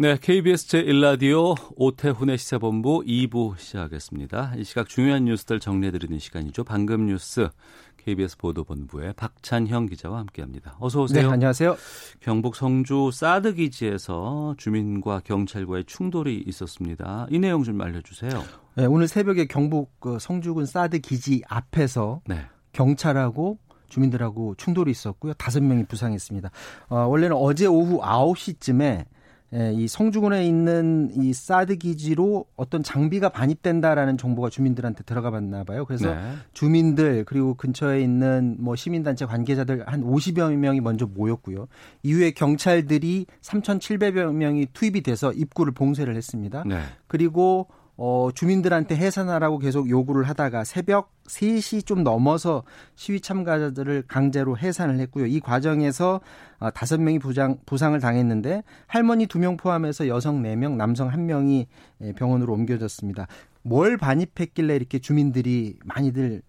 네, KBS 제1라디오 오태훈의 시사본부 2부 시작하겠습니다. 이 시각 중요한 뉴스들 정리해드리는 시간이죠. 방금 뉴스 KBS 보도본부의 박찬형 기자와 함께합니다. 어서 오세요. 네, 안녕하세요. 경북 성주 사드 기지에서 주민과 경찰과의 충돌이 있었습니다. 이 내용 좀 알려주세요. 네, 오늘 새벽에 경북 그 성주군 사드 기지 앞에서 네. 경찰하고 주민들하고 충돌이 있었고요. 다섯 명이 부상했습니다. 어, 원래는 어제 오후 9시쯤에 예, 이 성주군에 있는 이 사드 기지로 어떤 장비가 반입된다라는 정보가 주민들한테 들어가 봤나 봐요. 그래서 네. 주민들 그리고 근처에 있는 뭐 시민단체 관계자들 한 50여 명이 먼저 모였고요. 이후에 경찰들이 3,700여 명이 투입이 돼서 입구를 봉쇄를 했습니다. 네. 그리고 어, 주민들한테 해산하라고 계속 요구를 하다가 새벽 3시 좀 넘어서 시위 참가자들을 강제로 해산을 했고요. 이 과정에서 아, 다섯 명이 부상, 부상을 당했는데 할머니 두 명 포함해서 여성 4명, 남성 1명이 병원으로 옮겨졌습니다. 뭘 반입했길래 이렇게 주민들이 많이들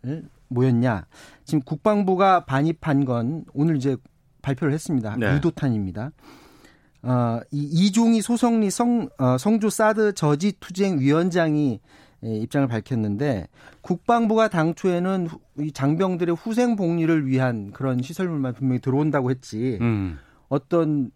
모였냐. 지금 국방부가 반입한 건 오늘 이제 발표를 했습니다. 네. 유도탄입니다. 어, 이 이종희 소성리 성, 어, 성주 사드 저지 투쟁 위원장이 예, 입장을 밝혔는데 국방부가 당초에는 후, 이 장병들의 후생 복리를 위한 그런 시설물만 분명히 들어온다고 했지 음. 어떤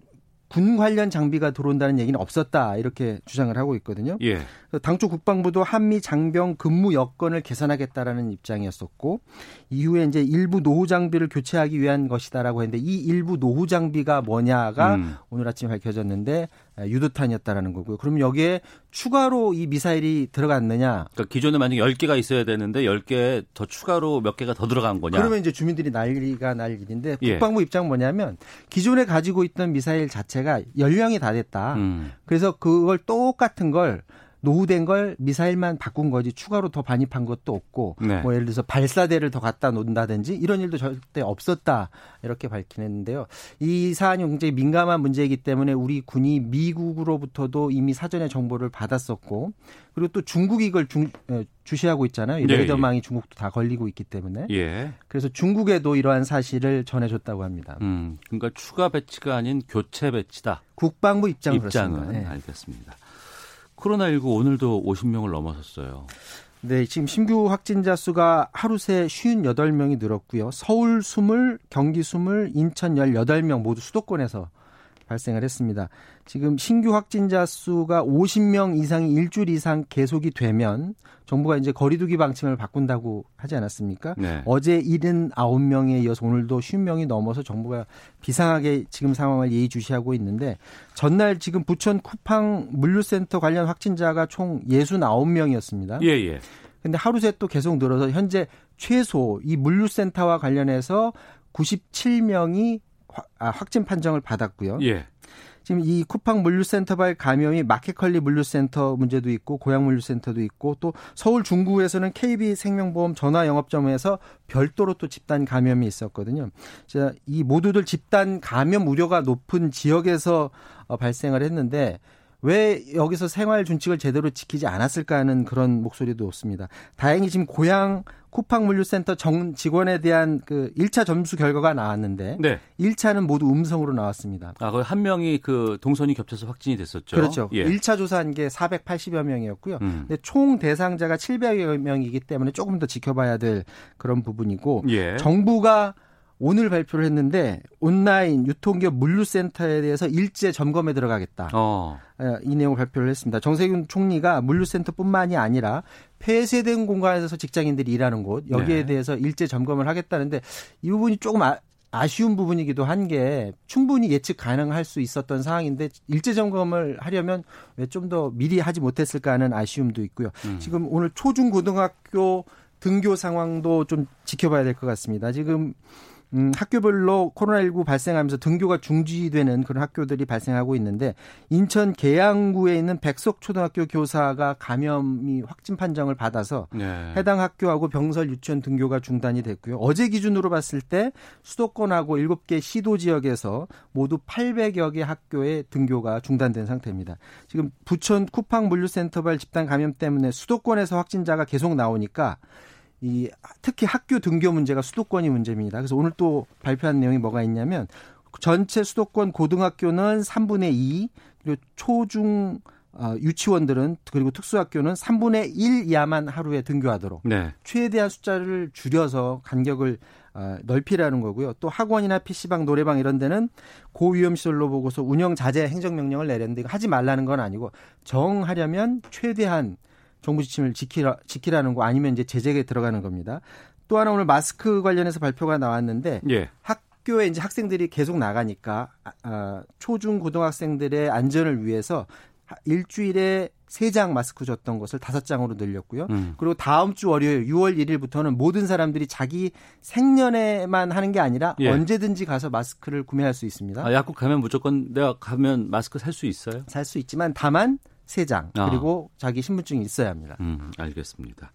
군 관련 장비가 들어온다는 얘기는 없었다 이렇게 주장을 하고 있거든요. 예. 당초 국방부도 한미 장병 근무 여건을 개선하겠다라는 입장이었었고 이후에 이제 일부 노후 장비를 교체하기 위한 것이다라고 했는데 이 일부 노후 장비가 뭐냐가 음. 오늘 아침 에 밝혀졌는데 유도탄이었다라는 거고요. 그럼 여기에 추가로 이 미사일이 들어갔느냐? 그러니까 기존에 만약 10개가 있어야 되는데 10개 더 추가로 몇 개가 더 들어간 거냐? 그러면 이제 주민들이 난리가 날 일인데 예. 국방부 입장 은 뭐냐면 기존에 가지고 있던 미사일 자체가 연령이 다 됐다. 음. 그래서 그걸 똑같은 걸 노후된 걸 미사일만 바꾼 거지 추가로 더 반입한 것도 없고 네. 뭐 예를 들어서 발사대를 더 갖다 놓는다든지 이런 일도 절대 없었다 이렇게 밝히는데요. 이 사안이 굉장히 민감한 문제이기 때문에 우리 군이 미국으로부터도 이미 사전에 정보를 받았었고 그리고 또 중국이 이걸 중, 에, 주시하고 있잖아요. 이 예, 레이더망이 중국도 다 걸리고 있기 때문에 예. 그래서 중국에도 이러한 사실을 전해줬다고 합니다. 음. 그러니까 추가 배치가 아닌 교체 배치다. 국방부 입장은, 입장은 그렇습니다. 네. 알겠습니다. 코로나19 오늘도 50명을 넘어섰어요. 네, 지금 신규 확진자 수가 하루 새 58명이 늘었고요. 서울 20, 경기 20, 인천 18명 모두 수도권에서 발생을 했습니다. 지금 신규 확진자 수가 50명 이상이 일주일 이상 계속이 되면 정부가 이제 거리두기 방침을 바꾼다고 하지 않았습니까? 네. 어제 79명에 이어서 오늘도 50명이 넘어서 정부가 비상하게 지금 상황을 예의주시하고 있는데 전날 지금 부천 쿠팡 물류센터 관련 확진자가 총 69명이었습니다. 예, 예. 근데 하루 새 또 계속 늘어서 현재 최소 이 물류센터와 관련해서 97명이 아, 확진 판정을 받았고요. 예. 지금 이 쿠팡 물류센터발 감염이 마켓컬리 물류센터 문제도 있고 고양 물류센터도 있고 또 서울 중구에서는 KB 생명보험 전화 영업점에서 별도로 또 집단 감염이 있었거든요. 자, 이 모두들 집단 감염 우려가 높은 지역에서 어, 발생을 했는데 왜 여기서 생활 준칙을 제대로 지키지 않았을까 하는 그런 목소리도 없습니다. 다행히 지금 고향 쿠팡 물류센터 정 직원에 대한 그 1차 점수 결과가 나왔는데 네. 1차는 모두 음성으로 나왔습니다. 아, 거기 한 명이 그 동선이 겹쳐서 확진이 됐었죠. 그렇죠. 예. 1차 조사한 게 480여 명이었고요. 음. 근데 총 대상자가 700여 명이기 때문에 조금 더 지켜봐야 될 그런 부분이고 예. 정부가 오늘 발표를 했는데 온라인 유통기업 물류센터에 대해서 일제 점검에 들어가겠다. 어. 예, 이 내용을 발표를 했습니다. 정세균 총리가 물류센터뿐만이 아니라 폐쇄된 공간에서 직장인들이 일하는 곳 여기에 네. 대해서 일제 점검을 하겠다는데 이 부분이 조금 아, 아쉬운 부분이기도 한 게 충분히 예측 가능할 수 있었던 상황인데 일제 점검을 하려면 왜 좀 더 미리 하지 못했을까 하는 아쉬움도 있고요. 음. 지금 오늘 초중고등학교 등교 상황도 좀 지켜봐야 될 것 같습니다. 지금 음, 학교별로 코로나19 발생하면서 등교가 중지되는 그런 학교들이 발생하고 있는데 인천 계양구에 있는 백석 초등학교 교사가 감염이 확진 판정을 받아서 네. 해당 학교하고 병설 유치원 등교가 중단이 됐고요. 어제 기준으로 봤을 때 수도권하고 7개 시도 지역에서 모두 800여 개 학교의 등교가 중단된 상태입니다. 지금 부천 쿠팡 물류센터 발 집단 감염 때문에 수도권에서 확진자가 계속 나오니까 이 특히 학교 등교 문제가 수도권이 문제입니다. 그래서 오늘 또 발표한 내용이 뭐가 있냐면 전체 수도권 고등학교는 3분의 2 그리고 초중 어, 유치원들은 그리고 특수학교는 3분의 1 이하만 하루에 등교하도록 네. 최대한 숫자를 줄여서 간격을 어, 넓히라는 거고요. 또 학원이나 PC방, 노래방 이런 데는 고위험 시설로 보고서 운영 자제 행정명령을 내렸는데 이거 하지 말라는 건 아니고 정하려면 최대한 정부 지침을 지키라, 지키라는 거 아니면 이제 제재에 들어가는 겁니다. 또 하나 오늘 마스크 관련해서 발표가 나왔는데 예. 학교에 이제 학생들이 계속 나가니까 아, 초중 고등학생들의 안전을 위해서 일주일에 세 장 마스크 줬던 것을 다섯 장으로 늘렸고요. 음. 그리고 다음 주 월요일 6월 1일부터는 모든 사람들이 자기 생년에만 하는 게 아니라 예. 언제든지 가서 마스크를 구매할 수 있습니다. 아, 약국 가면 무조건 내가 가면 마스크 살 수 있어요? 살 수 있지만 다만 세장 아. 그리고 아. 자기 신분증이 있어야 합니다. 음, 알겠습니다.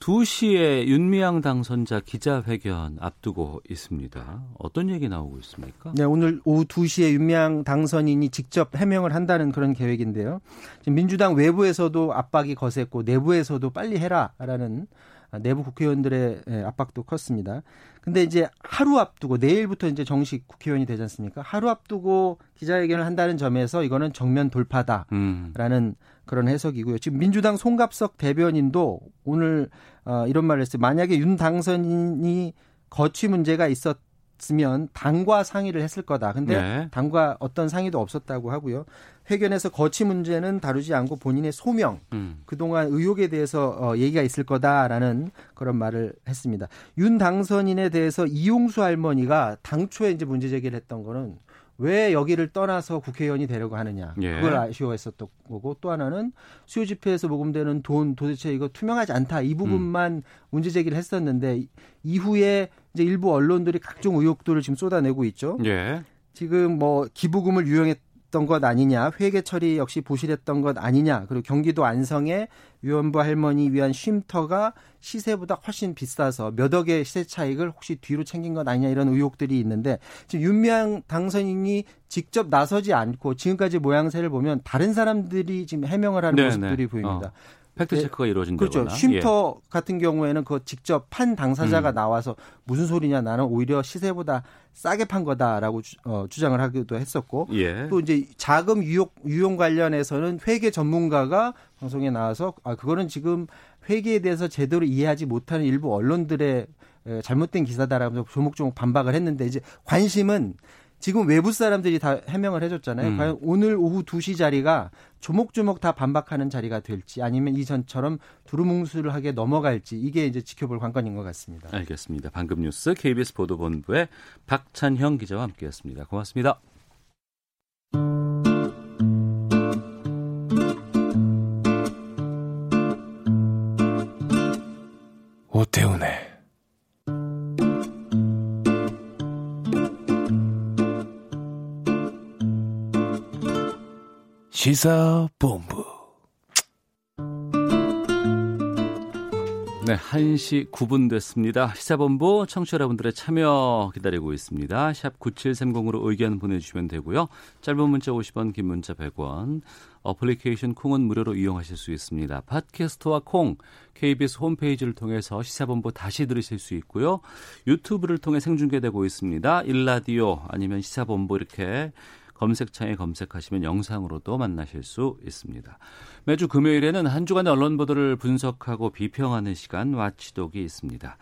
2시에 윤미향 당선자 기자회견 앞두고 있습니다. 어떤 얘기 나오고 있습니까? 네, 오늘 오후 2시에 윤미향 당선인이 직접 해명을 한다는 그런 계획인데요. 지금 민주당 외부에서도 압박이 거셌고 내부에서도 빨리 해라라는 내부 국회의원들의 예, 압박도 컸습니다. 근데 이제 하루 앞두고 내일부터 이제 정식 국회의원이 되지 않습니까? 하루 앞두고 기자회견을 한다는 점에서 이거는 정면 돌파다라는 음. 그런 해석이고요. 지금 민주당 송갑석 대변인도 오늘 어, 이런 말을 했어요. 만약에 윤 당선인이 거취 문제가 있었 있으면 당과 상의를 했을 거다. 근데 네. 당과 어떤 상의도 없었다고 하고요. 회견에서 거치 문제는 다루지 않고 본인의 소명, 음. 그동안 의혹에 대해서 어, 얘기가 있을 거다라는 그런 말을 했습니다. 윤 당선인에 대해서 이용수 할머니가 당초에 이제 문제 제기를 했던 거는 왜 여기를 떠나서 국회의원이 되려고 하느냐. 예. 그걸 아쉬워했었던 거고 또 하나는 수요 집회에서 모금되는 돈 도대체 이거 투명하지 않다. 이 부분만 음. 문제 제기를 했었는데 이후에 이제 일부 언론들이 각종 의혹들을 지금 쏟아내고 있죠. 예. 지금 뭐 기부금을 유용했 했던 것 아니냐, 회계 처리 역시 부실했던 것 아니냐, 그리고 경기도 안성의 위원부 할머니 위한 쉼터가 시세보다 훨씬 비싸서 몇 억의 시세 차익을 혹시 뒤로 챙긴 것 아니냐 이런 의혹들이 있는데 지금 윤미향 당선인이 직접 나서지 않고 지금까지 모양새를 보면 다른 사람들이 지금 해명을 하는 네네. 모습들이 보입니다. 어. 팩트 체크가 이루어진다거나. 그렇죠. 쉼터 예. 같은 경우에는 그 직접 판 당사자가 음. 나와서 무슨 소리냐 나는 오히려 시세보다 싸게 판 거다라고 주, 어, 주장을 하기도 했었고 예. 또 이제 자금 유용 유용 관련해서는 회계 전문가가 방송에 나와서 아 그거는 지금 회계에 대해서 제대로 이해하지 못하는 일부 언론들의 잘못된 기사다라면서 조목조목 반박을 했는데 이제 관심은 지금 외부 사람들이 다 해명을 해줬잖아요. 음. 과연 오늘 오후 2시 자리가 조목조목 다 반박하는 자리가 될지 아니면 이전처럼 두루뭉술을 하게 넘어갈지 이게 이제 지켜볼 관건인 것 같습니다. 알겠습니다. 방금 뉴스 KBS 보도본부의 박찬형 기자와 함께했습니다. 고맙습니다. 오태훈의 시사본부. 네, 1시 9분 됐습니다. 시사본부 청취자 여러분들의 참여 기다리고 있습니다. 샵 9730으로 의견 보내주시면 되고요. 짧은 문자 50원, 긴 문자 100원. 어플리케이션 콩은 무료로 이용하실 수 있습니다. 팟캐스트와 콩, KBS 홈페이지를 통해서 시사본부 다시 들으실 수 있고요. 유튜브를 통해 생중계되고 있습니다. 일라디오 아니면 시사본부 이렇게 검색창에 검색하시면 영상으로도 만나실 수 있습니다. 매주 금요일에는 한 주간의 언론 보도를 분석하고 비평하는 시간 와치독이 있습니다.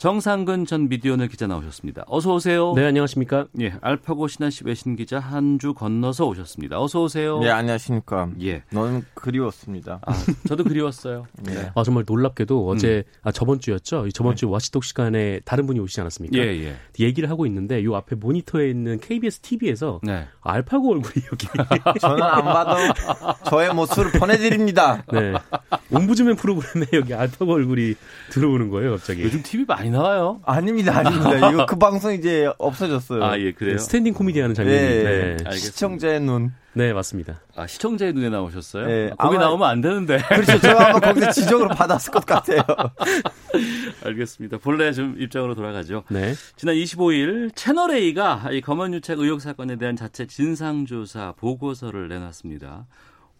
정상근 전 미디어널 기자 나오셨습니다. 어서 오세요. 네, 안녕하십니까? 예, 알파고 신한시 외신 기자 한 주 건너서 오셨습니다. 어서 오세요. 네, 안녕하십니까? 예. 너무 그리웠습니다. 아, 저도 그리웠어요. 네. 네. 아, 정말 놀랍게도 어제 음. 아 저번 주였죠. 저번 네. 주 watchdog 시간에 다른 분이 오시지 않았습니까? 예, 예. 얘기를 하고 있는데 요 앞에 모니터에 있는 KBS TV에서 네. 알파고 얼굴이 여기 저는 안 봐도 저의 모습을 보내 드립니다. 네. 옴부즈맨 프로그램에 여기 알파고 얼굴이 들어오는 거예요, 갑자기. 요즘 TV 많이 많이 나와요. 아닙니다, 아닙니다. 이거 그 방송 이제 없어졌어요. 아, 예, 그래요? standing 코미디 하는 장면이. 네, 네. 시청자의 눈. 네, 맞습니다. 아, 시청자의 눈에 나오셨어요? 네. 아, 거기 아마, 나오면 안 되는데. 그렇죠. 제가 아마 거기서 지적을 받았을 것 같아요. 알겠습니다. 본래 좀 입장으로 돌아가죠. 네. 지난 25일 채널A가 이 검언유착 의혹 사건에 대한 자체 진상조사 보고서를 내놨습니다.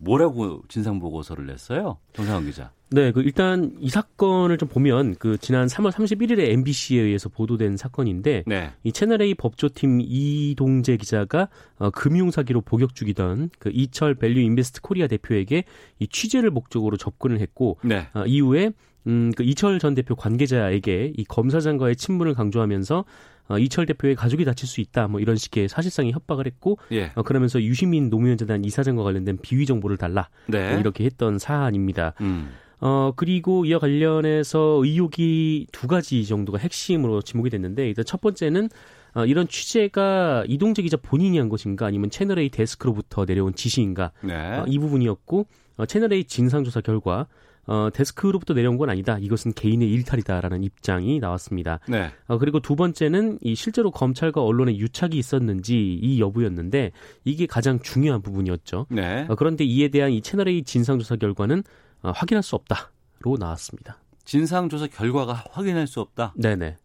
뭐라고 진상 보고서를 냈어요? 정상훈 기자. 네, 그 일단 이 사건을 좀 보면 그 지난 3월 31일에 MBC에 의해서 보도된 사건인데 네. 이 채널 A 법조팀 이동재 기자가 어, 금융 사기로 복역 중이던 그 이철 밸류 인베스트 코리아 대표에게 이 취재를 목적으로 접근을 했고 네. 어, 이후에 음, 그 이철 전 대표 관계자에게 이 검사장과의 친분을 강조하면서 어, 이철 대표의 가족이 다칠 수 있다 뭐 이런 식의 사실상의 협박을 했고 예. 어, 그러면서 유시민 노무현 재단 이사장과 관련된 비위 정보를 달라 네. 뭐 이렇게 했던 사안입니다. 음. 어, 그리고 이와 관련해서 의혹이 두 가지 정도가 핵심으로 지목이 됐는데, 일단 첫 번째는 어, 이런 취재가 이동재 기자 본인이 한 것인가 아니면 채널A 데스크로부터 내려온 지시인가 네. 어, 이 부분이었고 어, 채널A 진상조사 결과 어, 데스크로부터 내려온 건 아니다. 이것은 개인의 일탈이다라는 입장이 나왔습니다. 네. 어, 그리고 두 번째는 이 실제로 검찰과 언론의 유착이 있었는지 이 여부였는데 이게 가장 중요한 부분이었죠. 네. 어, 그런데 이에 대한 이 채널 A 진상조사 결과는 어, 확인할 수 없다로 나왔습니다. 진상조사 결과가 확인할 수 없다. 네네.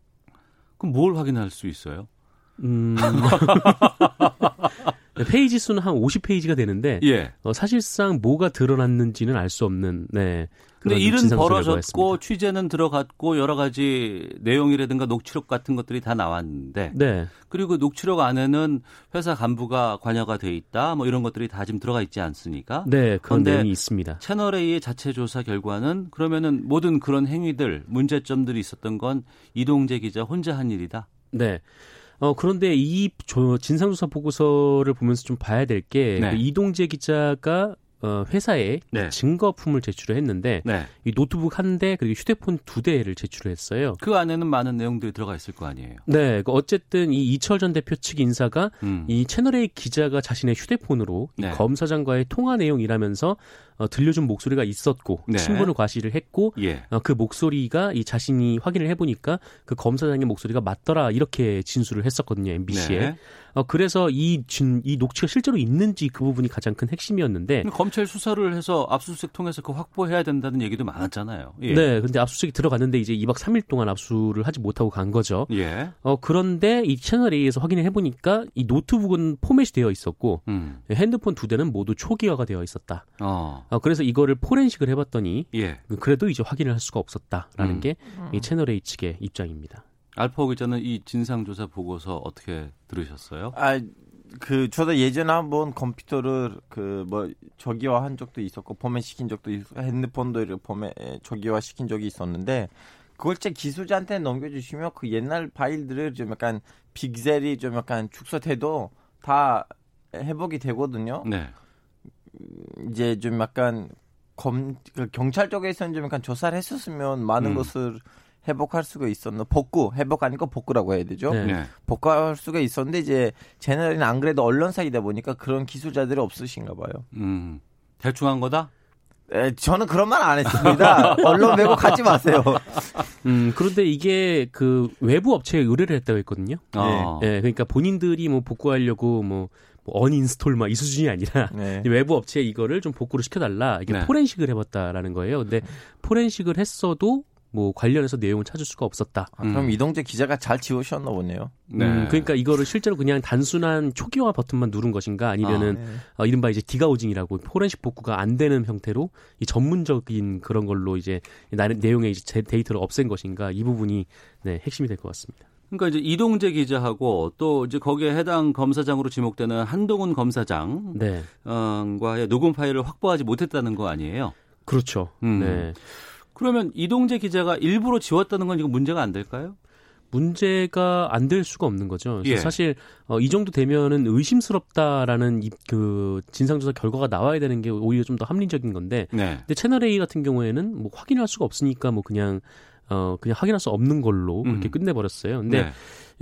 그럼 뭘 확인할 수 있어요? 음. 네, 페이지 수는 한 50페이지가 되는데 예. 어, 사실상 뭐가 드러났는지는 알 수 없는 네. 근데 일은 벌어졌고 취재는 들어갔고 여러 가지 내용이라든가 녹취록 같은 것들이 다 나왔는데 네. 그리고 녹취록 안에는 회사 간부가 관여가 돼 있다 뭐 이런 것들이 다 지금 들어가 있지 않습니까? 네, 그런 내용이 있습니다. 채널 A의 자체 조사 결과는 그러면은 모든 그런 행위들 문제점들이 있었던 건 이동재 기자 혼자 한 일이다. 네. 어, 그런데 이 진상조사 보고서를 보면서 좀 봐야 될게 네. 그 이동재 기자가 어, 회사에 네. 증거품을 제출을 했는데 네. 이 노트북 한 대 그리고 휴대폰 두 대를 제출을 했어요. 그 안에는 많은 내용들이 들어가 있을 거 아니에요. 네, 그 어쨌든 이 이철 전 대표 측 인사가 음. 이 채널A 기자가 자신의 휴대폰으로 네. 이 검사장과의 통화 내용이라면서 어, 들려준 목소리가 있었고 네. 친분을 과시를 했고 예. 어, 그 목소리가 이 자신이 확인을 해보니까 그 검사장의 목소리가 맞더라 이렇게 진술을 했었거든요 MBC에. 네. 어, 그래서 이, 진, 이 녹취가 실제로 있는지 그 부분이 가장 큰 핵심이었는데. 검찰 수사를 해서 압수수색 통해서 그 확보해야 된다는 얘기도 많았잖아요. 예. 네, 근데 압수수색이 들어갔는데 이제 2박 3일 동안 압수를 하지 못하고 간 거죠. 예. 어, 그런데 이 채널 A에서 확인을 해보니까 이 노트북은 포맷이 되어 있었고 음. 핸드폰 두 대는 모두 초기화가 되어 있었다. 어. 어, 그래서 이거를 포렌식을 해봤더니 예. 그래도 이제 확인을 할 수가 없었다라는 음. 게이 채널 A 측의 입장입니다. 알파오 기자는 이 진상조사 보고서 어떻게 들으셨어요? 아, 그 저도 예전에 한번 컴퓨터를 그 뭐 저기화 한 적도 있었고 포맷 시킨 적도 있고 핸드폰도 이렇게 포맷 저기화 시킨 적이 있었는데 그걸 제 기술자한테 넘겨주시면 그 옛날 파일들을 좀 약간 빅셀이 좀 약간 축소돼도 다 회복이 되거든요. 네. 이제 좀 약간 검그 경찰 쪽에서는 좀 약간 조사를 했었으면 많은 음. 것을 회복할 수가 있었나 복구 회복 아니고 복구라고 해야 되죠. 네. 네. 복구할 수가 있었는데 이제 제너럴은 안 그래도 언론사이다 보니까 그런 기술자들이 없으신가 봐요. 음. 대충 한 거다? 에, 저는 그런 말 안 했습니다. 언론 왜곡 하지 마세요. 음, 그런데 이게 그 외부 업체에 의뢰를 했다고 했거든요. 어. 네. 네. 그러니까 본인들이 뭐 복구하려고 뭐, 뭐 언인스톨 막 이 수준이 아니라 네. 외부 업체에 이거를 좀 복구를 시켜달라. 이게 네. 포렌식을 해봤다라는 거예요. 근데 forensic을 했어도 뭐 관련해서 내용을 찾을 수가 없었다. 아, 그럼 음. 이동재 기자가 잘 지우셨나 보네요. 네. 음, 그러니까 이거를 실제로 그냥 단순한 초기화 버튼만 누른 것인가 아니면은 아, 네. 어, 이른바 이제 degaussing이라고 forensic 복구가 안 되는 형태로 이 전문적인 그런 걸로 이제 내용의 이제 데이터를 없앤 것인가 이 부분이 네, 핵심이 될 것 같습니다. 그러니까 이제 이동재 기자하고 또 이제 거기에 해당 검사장으로 지목되는 한동훈 검사장과의 네. 녹음 파일을 확보하지 못했다는 거 아니에요? 그렇죠. 음. 네. 그러면 이동재 기자가 일부러 지웠다는 건 이거 문제가 안 될까요? 문제가 안 될 수가 없는 거죠. 예. 사실 어, 이 정도 되면은 의심스럽다라는 이, 그 진상조사 결과가 나와야 되는 게 오히려 좀 더 합리적인 건데, 네. 근데 채널 A 같은 경우에는 뭐 확인할 수가 없으니까 뭐 그냥 어 그냥 확인할 수 없는 걸로 음. 그렇게 끝내버렸어요. 근데 네.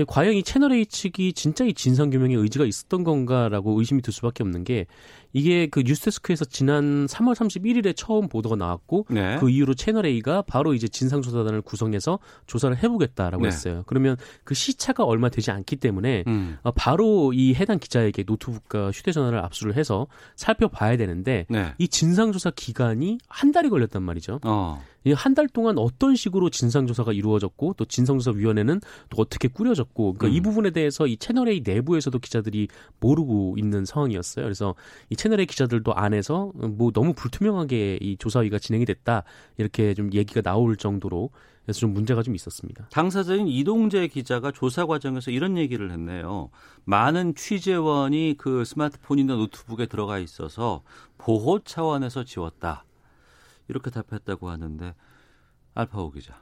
과연 이 채널 A 측이 진짜 이 진상 규명에 의지가 있었던 건가라고 의심이 들 수밖에 없는 게 이게 그 뉴스데스크에서 지난 3월 31일에 처음 보도가 나왔고 네. 그 이후로 채널 A가 바로 이제 진상조사단을 구성해서 조사를 해보겠다라고 네. 했어요. 그러면 그 시차가 얼마 되지 않기 때문에 음. 어, 바로 이 해당 기자에게 노트북과 휴대전화를 압수를 해서 살펴봐야 되는데 네. 이 진상조사 기간이 한 달이 걸렸단 말이죠. 어. 한 달 동안 어떤 식으로 진상조사가 이루어졌고 또 진상조사위원회는 또 어떻게 꾸려졌고 그러니까 음. 이 부분에 대해서 이 채널 A 내부에서도 기자들이 모르고 있는 상황이었어요. 그래서 이 채널 A 기자들도 안에서 뭐 너무 불투명하게 이 조사위가 진행이 됐다 이렇게 좀 얘기가 나올 정도로 그래서 좀 문제가 좀 있었습니다. 당사자인 이동재 기자가 조사 과정에서 이런 얘기를 했네요. 많은 취재원이 그 스마트폰이나 노트북에 들어가 있어서 보호 차원에서 지웠다. 이렇게 답했다고 하는데 알파오 기자.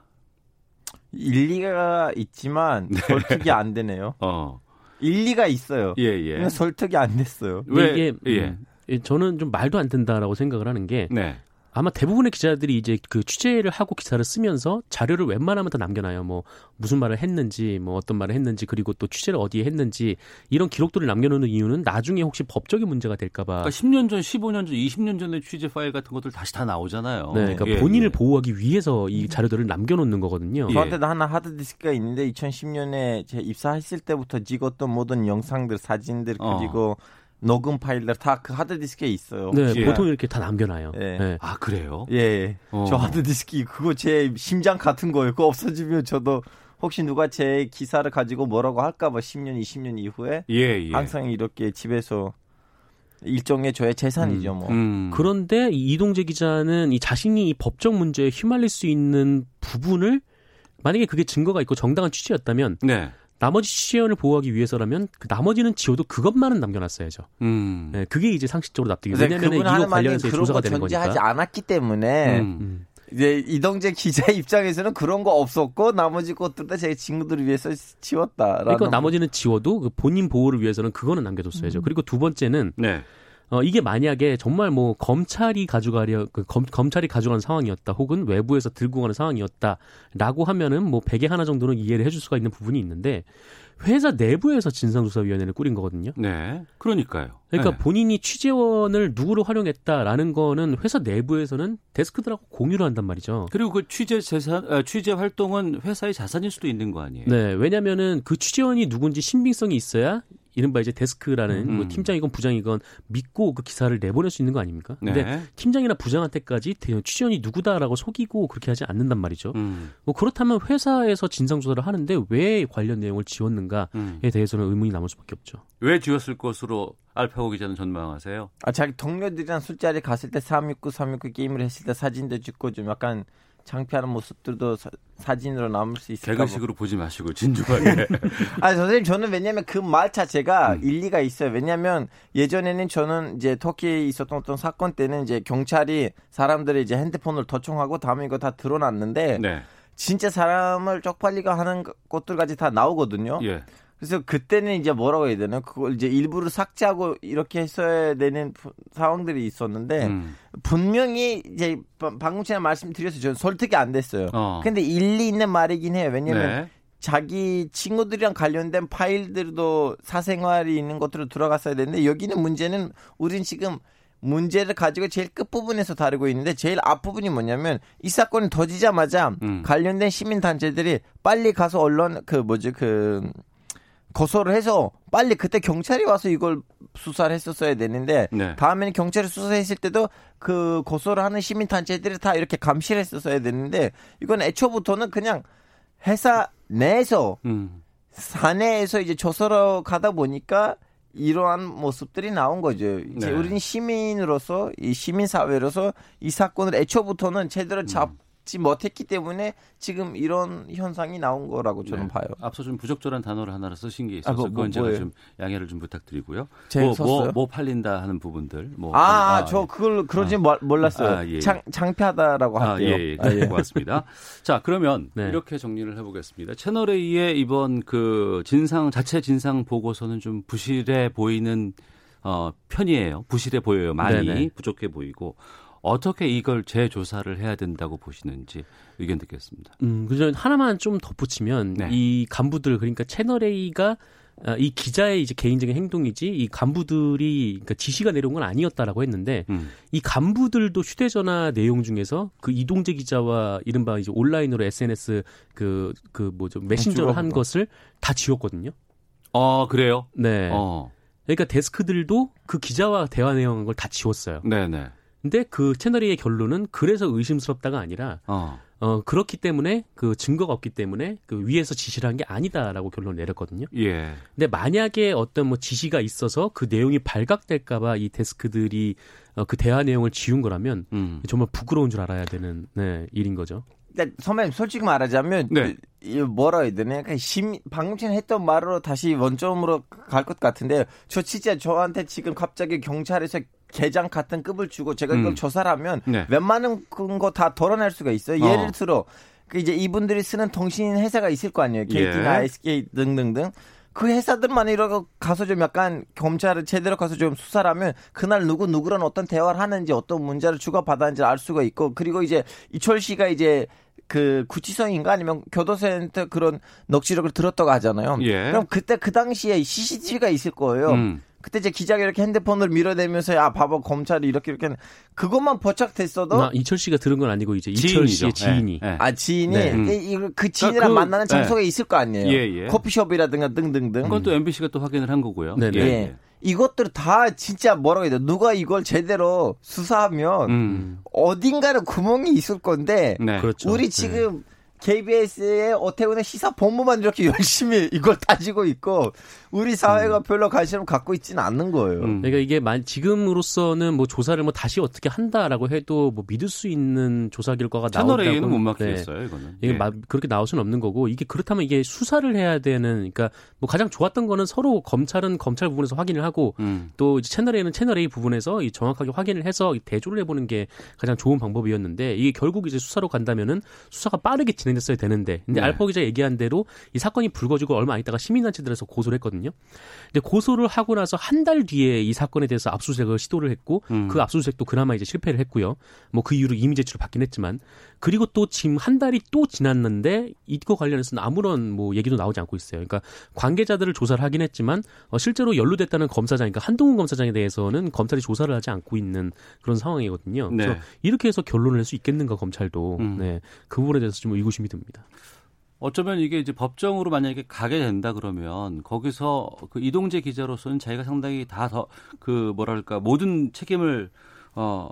일리가 있지만 네. 설득이 안 되네요. 어. 일리가 있어요. 예, 예. 설득이 안 됐어요. 왜? 이게 예. 음, 저는 좀 말도 안 된다라고 생각을 하는 게 네. 아마 대부분의 기자들이 이제 그 취재를 하고 기사를 쓰면서 자료를 웬만하면 다 남겨놔요. 뭐 무슨 말을 했는지, 뭐 어떤 말을 했는지, 그리고 또 취재를 어디에 했는지 이런 기록들을 남겨놓는 이유는 나중에 혹시 법적인 문제가 될까봐. 그러니까 10년 전, 15년 전, 20년 전의 취재 파일 같은 것들 다시 다 나오잖아요. 네, 그러니까 예, 본인을 예. 보호하기 위해서 이 자료들을 남겨놓는 거거든요. 예. 저한테도 하나 하드디스크가 있는데 2010년에 제 입사했을 때부터 찍었던 모든 영상들, 사진들 어. 그리고 어. 녹음 파일들 다 그 하드디스크에 있어요. 네, 예. 보통 이렇게 다 남겨놔요. 예. 네. 아 그래요? 예, 어. 저 하드디스크 그거 제 심장 같은 거예요. 그거 없어지면 저도 혹시 누가 제 기사를 가지고 뭐라고 할까봐 10년, 20년 이후에 예, 예. 항상 이렇게 집에서 일종의 저의 재산이죠, 음, 뭐. 음. 그런데 이 이동재 기자는 이 자신이 이 법적 문제에 휘말릴 수 있는 부분을 만약에 그게 증거가 있고 정당한 취지였다면 네. 나머지 취재원을 보호하기 위해서라면 그 나머지는 지워도 그것만은 남겨놨어야죠. 음. 네, 그게 이제 상식적으로 납득이. 왜냐하면 이거 관련해서 조사가 되는 거니까. 하지 않았기 때문에 음. 음. 이제 이동재 기자 입장에서는 그런 거 없었고 나머지 것들 다 제 친구들을 위해서 지웠다. 그러니까 나머지는 지워도 그 본인 보호를 위해서는 그거는 남겨뒀어야죠. 음. 그리고 두 번째는 네. 어, 이게 만약에 정말 뭐 검찰이 가져가려 그 검, 검찰이 가져간 상황이었다 혹은 외부에서 들고 가는 상황이었다라고 하면은 뭐 베개 하나 정도는 이해를 해줄 수가 있는 부분이 있는데 회사 내부에서 진상조사위원회를 꾸린 거거든요. 네. 그러니까요. 그러니까 네. 본인이 취재원을 누구로 활용했다라는 거는 회사 내부에서는 데스크들하고 공유를 한단 말이죠. 그리고 그 취재 재산, 아, 취재 활동은 회사의 자산일 수도 있는 거 아니에요? 네. 왜냐면은 그 취재원이 누군지 신빙성이 있어야 이른바 이제 데스크라는 음. 뭐 팀장이건 부장이건 믿고 그 기사를 내보낼 수 있는 거 아닙니까? 근데 네. 팀장이나 부장한테까지 취재원이 누구다라고 속이고 그렇게 하지 않는단 말이죠. 음. 뭐 그렇다면 회사에서 진상 조사를 하는데 왜 관련 내용을 지웠는가에 음. 대해서는 의문이 남을 수밖에 없죠. 왜 지웠을 것으로 알파고 기자는 전망하세요? 아 자기 동료들이랑 술자리 갔을 때 369, 369 게임을 했을 때 사진도 찍고 좀 약간 창피하는 모습들도 사, 진으로 남을 수 있을까 개그식으로 보지 마시고 진중하게. 아 선생님 저는 왜냐면 그 말 자체가 음. 일리가 있어요. 왜냐면 예전에는 저는 이제 터키에 있었던 어떤 사건 때는 이제 경찰이 사람들의 이제 핸드폰을 도청하고 다음에 이거 다 드러났는데 네. 진짜 사람을 쪽팔리가 하는 것들까지 다 나오거든요. 예. 그래서 그때는 이제 뭐라고 해야 되나 그걸 이제 일부러 삭제하고 이렇게 했어야 되는 상황들이 있었는데 음. 분명히 이제 방금 전에 말씀드려서 저는 설득이 안 됐어요. 어. 근데 일리 있는 말이긴 해요. 왜냐면 네. 자기 친구들이랑 관련된 파일들도 사생활이 있는 것들로 들어갔어야 되는데 여기는 문제는 우린 지금 문제를 가지고 제일 끝부분에서 다루고 있는데 제일 앞부분이 뭐냐면 이 사건이 터지자마자 음. 관련된 시민 단체들이 빨리 가서 언론 그 뭐지 그 고소를 해서 빨리 그때 경찰이 와서 이걸 수사를 했었어야 되는데 네. 다음에는 경찰이 수사했을 때도 그 고소를 하는 시민 단체들이 다 이렇게 감시를 했었어야 되는데 이건 애초부터는 그냥 회사 내에서 음. 사내에서 이제 조서로 가다 보니까 이러한 모습들이 나온 거죠. 이제 네. 우리는 시민으로서 이 시민 사회로서 이 사건을 애초부터는 제대로 잡 음. 지 못했기 때문에 지금 이런 현상이 나온 거라고 저는 네. 봐요. 앞서 좀 부적절한 단어를 하나를 쓰신 게 있어서 아, 뭐, 뭐, 그건 제가 뭐예요? 좀 양해를 좀 부탁드리고요. 뭐, 뭐, 뭐, 팔린다 하는 부분들. 뭐, 아, 아, 저 예. 그걸 그런지 아. 몰랐어요. 아, 예. 장, 장피하다라고 아, 할게요. 예, 예. 아, 예. 고맙습니다. 자, 그러면 네. 이렇게 정리를 해보겠습니다. 채널 A의 이번 그 진상 자체 진상 보고서는 좀 부실해 보이는 어, 편이에요. 부실해 보여요. 많이 네네. 부족해 보이고 어떻게 이걸 재조사를 해야 된다고 보시는지 의견 듣겠습니다. 음, 그저 하나만 좀 덧붙이면 네. 이 간부들 그러니까 채널 A가 아, 이 기자의 이제 개인적인 행동이지 이 간부들이 그러니까 지시가 내려온 건 아니었다라고 했는데 음. 이 간부들도 휴대전화 내용 중에서 그 이동재 기자와 이른바 이제 온라인으로 SNS 그 그 뭐죠 메신저를 한. 것을 다 지웠거든요. 어, 그래요? 네. 어. 그러니까 데스크들도 그 기자와 대화 내용한 걸 다 지웠어요. 네네. 근데 그 채널 A의 결론은 그래서 의심스럽다가 아니라 어. 어 그렇기 때문에 그 증거가 없기 때문에 그 위에서 지시를 한 게 아니다라고 결론을 내렸거든요. 예. 근데 만약에 어떤 뭐 지시가 있어서 그 내용이 발각될까봐 이 데스크들이 어, 그 대화 내용을 지운 거라면 음. 정말 부끄러운 줄 알아야 되는 네, 일인 거죠. 근데 선배님 솔직히 말하자면 네. 이 뭐라 해야 되나? 심 방금 전에 했던 말로 다시 원점으로 갈 것 같은데 저 진짜 저한테 지금 갑자기 경찰에서 개장 같은 급을 주고 제가 이걸 음. 조사를 하면 네. 웬만한 거 다 덜어낼 수가 있어요. 어. 예를 들어 그 이제 이분들이 쓰는 통신 회사가 있을 거 아니에요. KT나 예. SK 등등등. 그 회사들만 이러고 가서 좀 약간 검찰을 제대로 가서 좀 수사를 하면 그날 누구 누구랑 어떤 대화를 하는지 어떤 문자를 주고받았는지 알 수가 있고 그리고 이제 이철 씨가 이제 그 구치소인가 아니면 교도소한테 그런 넋지력을 들었다고 하잖아요. 예. 그럼 그때 그 당시에 CCTV가 있을 거예요. 음. 그때 이제 기자가 이렇게 핸드폰을 밀어내면서 야 봐봐 검찰이 이렇게 이렇게 하는- 그것만 포착됐어도 나 이철 씨가 들은 건 아니고 이제 이철 지인이죠. 씨의 지인이 예, 예. 아 지인이 네. 음. 이- 이- 그 지인이랑 그- 만나는 네. 장소가 있을 거 아니에요. 예, 예. 커피숍이라든가 등등등. 그건 또 MBC가 또 확인을 한 거고요. 네네. 예. 예. 이것들 다 진짜 뭐라고 해야 돼? 누가 이걸 제대로 수사하면 음. 어딘가는 구멍이 있을 건데 네. 그렇죠. 우리 지금 KBS의 어태훈의 시사 본부만 이렇게 열심히 이걸 따지고 있고 우리 사회가 별로 관심을 갖고 있지는 않는 거예요. 음. 그러니까 이게 만 지금으로서는 뭐 조사를 뭐 다시 어떻게 한다라고 해도 뭐 믿을 수 있는 조사 결과가 나온다고 A는 못 네. 맡기겠어요, 이거는. 이게 예. 마- 그렇게 나올 수는 없는 거고 이게 그렇다면 이게 수사를 해야 되는 그러니까 뭐 가장 좋았던 거는 서로 검찰은 검찰 부분에서 확인을 하고 음. 또 이제 채널 A는 채널 A 부분에서 이 정확하게 확인을 해서 이 대조를 해보는 게 가장 좋은 방법이었는데 이게 결국 이제 수사로 간다면은 수사가 빠르게 진행됐어야 되는데 근데 네. 알파 기자 얘기한 대로 이 사건이 불거지고 얼마 안 있다가 시민단체들에서 고소를 했거든요. 근데 고소를 하고 나서 한 달 뒤에 이 사건에 대해서 압수수색을 시도를 했고 음. 그 압수수색도 그나마 이제 실패를 했고요. 뭐 그 이후로 이미 제출을 받긴 했지만 그리고 또 지금 한 달이 또 지났는데 이거 관련해서는 아무런 뭐 얘기도 나오지 않고 있어요. 그러니까 관계자들을 조사를 하긴 했지만 어, 실제로 연루됐다는 검사장, 그러니까 한동훈 검사장에 대해서는 검찰이 조사를 하지 않고 있는 그런 상황이거든요. 네. 그래서 이렇게 해서 결론을 낼 수 있겠는가 검찰도 음. 네, 그 부분에 대해서 좀 의구심이 듭니다. 어쩌면 이게 이제 법정으로 만약에 가게 된다 그러면 거기서 그 이동재 기자로서는 자기가 상당히 다 더 그 뭐랄까 모든 책임을 어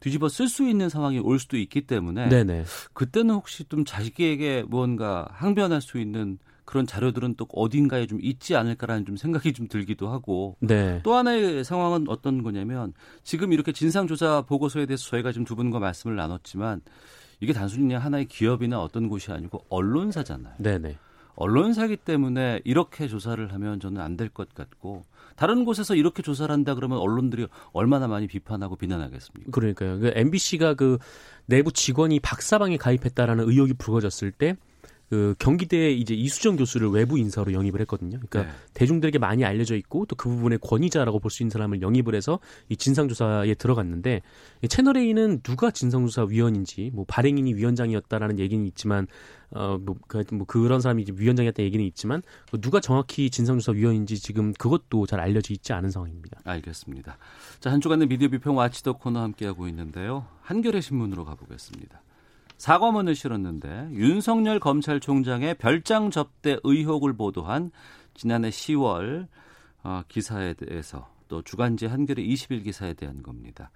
뒤집어 쓸 수 있는 상황이 올 수도 있기 때문에 네네. 그때는 혹시 좀 자기에게 무언가 항변할 수 있는 그런 자료들은 또 어딘가에 좀 있지 않을까라는 좀 생각이 좀 들기도 하고 네. 또 하나의 상황은 어떤 거냐면 지금 이렇게 진상조사 보고서에 대해서 저희가 지금 두 분과 말씀을 나눴지만 이게 단순히 그냥 하나의 기업이나 어떤 곳이 아니고 언론사잖아요. 네네. 언론사기 때문에 이렇게 조사를 하면 저는 안 될 것 같고 다른 곳에서 이렇게 조사를 한다 그러면 언론들이 얼마나 많이 비판하고 비난하겠습니까? 그러니까요. 그 MBC가 그 내부 직원이 박사방에 가입했다라는 의혹이 불거졌을 때. 그 경기대 이제 이수정 교수를 외부 인사로 영입을 했거든요. 그러니까 네. 대중들에게 많이 알려져 있고 또 그 부분의 권위자라고 볼 수 있는 사람을 영입을 해서 이 진상조사에 들어갔는데 이 채널 A는 누가 진상조사 위원인지 뭐 발행인이 위원장이었다라는 얘기는 있지만 어뭐 그, 뭐 그런 사람이 위원장이었다는 얘기는 있지만 그 누가 정확히 진상조사 위원인지 지금 그것도 잘 알려져 있지 않은 상황입니다. 알겠습니다. 자, 한 주간의 미디어 비평 와치도 코너 함께하고 있는데요. 한겨레 신문으로 가보겠습니다. 사과문을 실었는데 윤석열 검찰총장의 별장 접대 의혹을 보도한 지난해 10월 어, 기사에 대해서 또 주간지 한겨레 20일 기사에 대한 겁니다.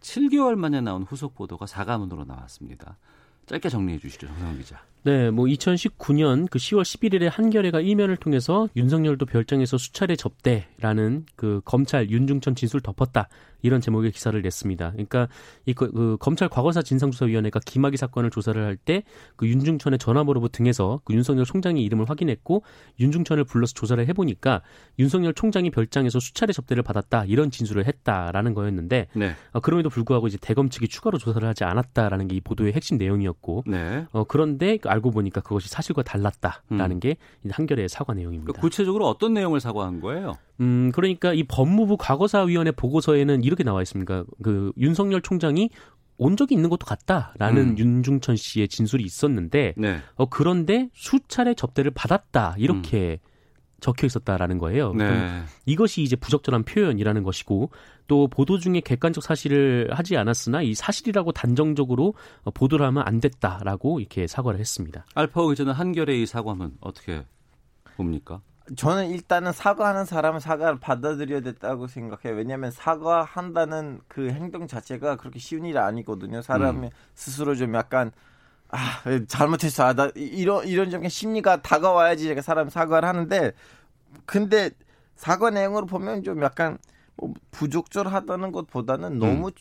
7개월 만에 나온 후속 보도가 사과문으로 나왔습니다. 짧게 정리해 주시죠, 정상 기자. 네, 뭐 2019년 그 10월 11일에 한겨레가 이면을 통해서 윤석열도 별장에서 수차례 접대라는 그 검찰 윤중천 진술 덮었다 이런 제목의 기사를 냈습니다. 그러니까 이 그, 그 검찰 과거사 진상조사위원회가 김학의 사건을 조사를 할 때 그 윤중천의 전화번호부 등에서 그 윤석열 총장의 이름을 확인했고 윤중천을 불러서 조사를 해보니까 윤석열 총장이 별장에서 수차례 접대를 받았다 이런 진술을 했다라는 거였는데 네. 어, 그럼에도 불구하고 이제 대검 측이 추가로 조사를 하지 않았다라는 게 이 보도의 핵심 내용이었고 네. 어, 그런데 알고 보니까 그것이 사실과 달랐다라는 음. 게 한겨레의 사과 내용입니다. 그 구체적으로 어떤 내용을 사과한 거예요? 음, 그러니까 이 법무부 과거사위원회 보고서에는 이렇게 나와 있습니다. 그 윤석열 총장이 온 적이 있는 것도 같다라는 음. 윤중천 씨의 진술이 있었는데 네. 어, 그런데 수차례 접대를 받았다 이렇게 음. 적혀 있었다라는 거예요. 네. 이것이 이제 부적절한 표현이라는 것이고 또 보도 중에 객관적 사실을 하지 않았으나 이 사실이라고 단정적으로 보도를 하면 안 됐다라고 이렇게 사과를 했습니다. 알파고 기자는 한결의 이 사과는 어떻게 봅니까? 저는 일단은 사과하는 사람은 사과를 받아들여야 됐다고 생각해요. 왜냐하면 사과한다는 그 행동 자체가 그렇게 쉬운 일이 아니거든요. 사람이 음. 스스로 좀 약간 아 잘못했어. 아, 나 이런 이런 좀 심리가 다가와야지 사람 사과를 하는데 근데 사과 내용으로 보면 좀 약간 뭐 부적절하다는 것보다는 너무 음.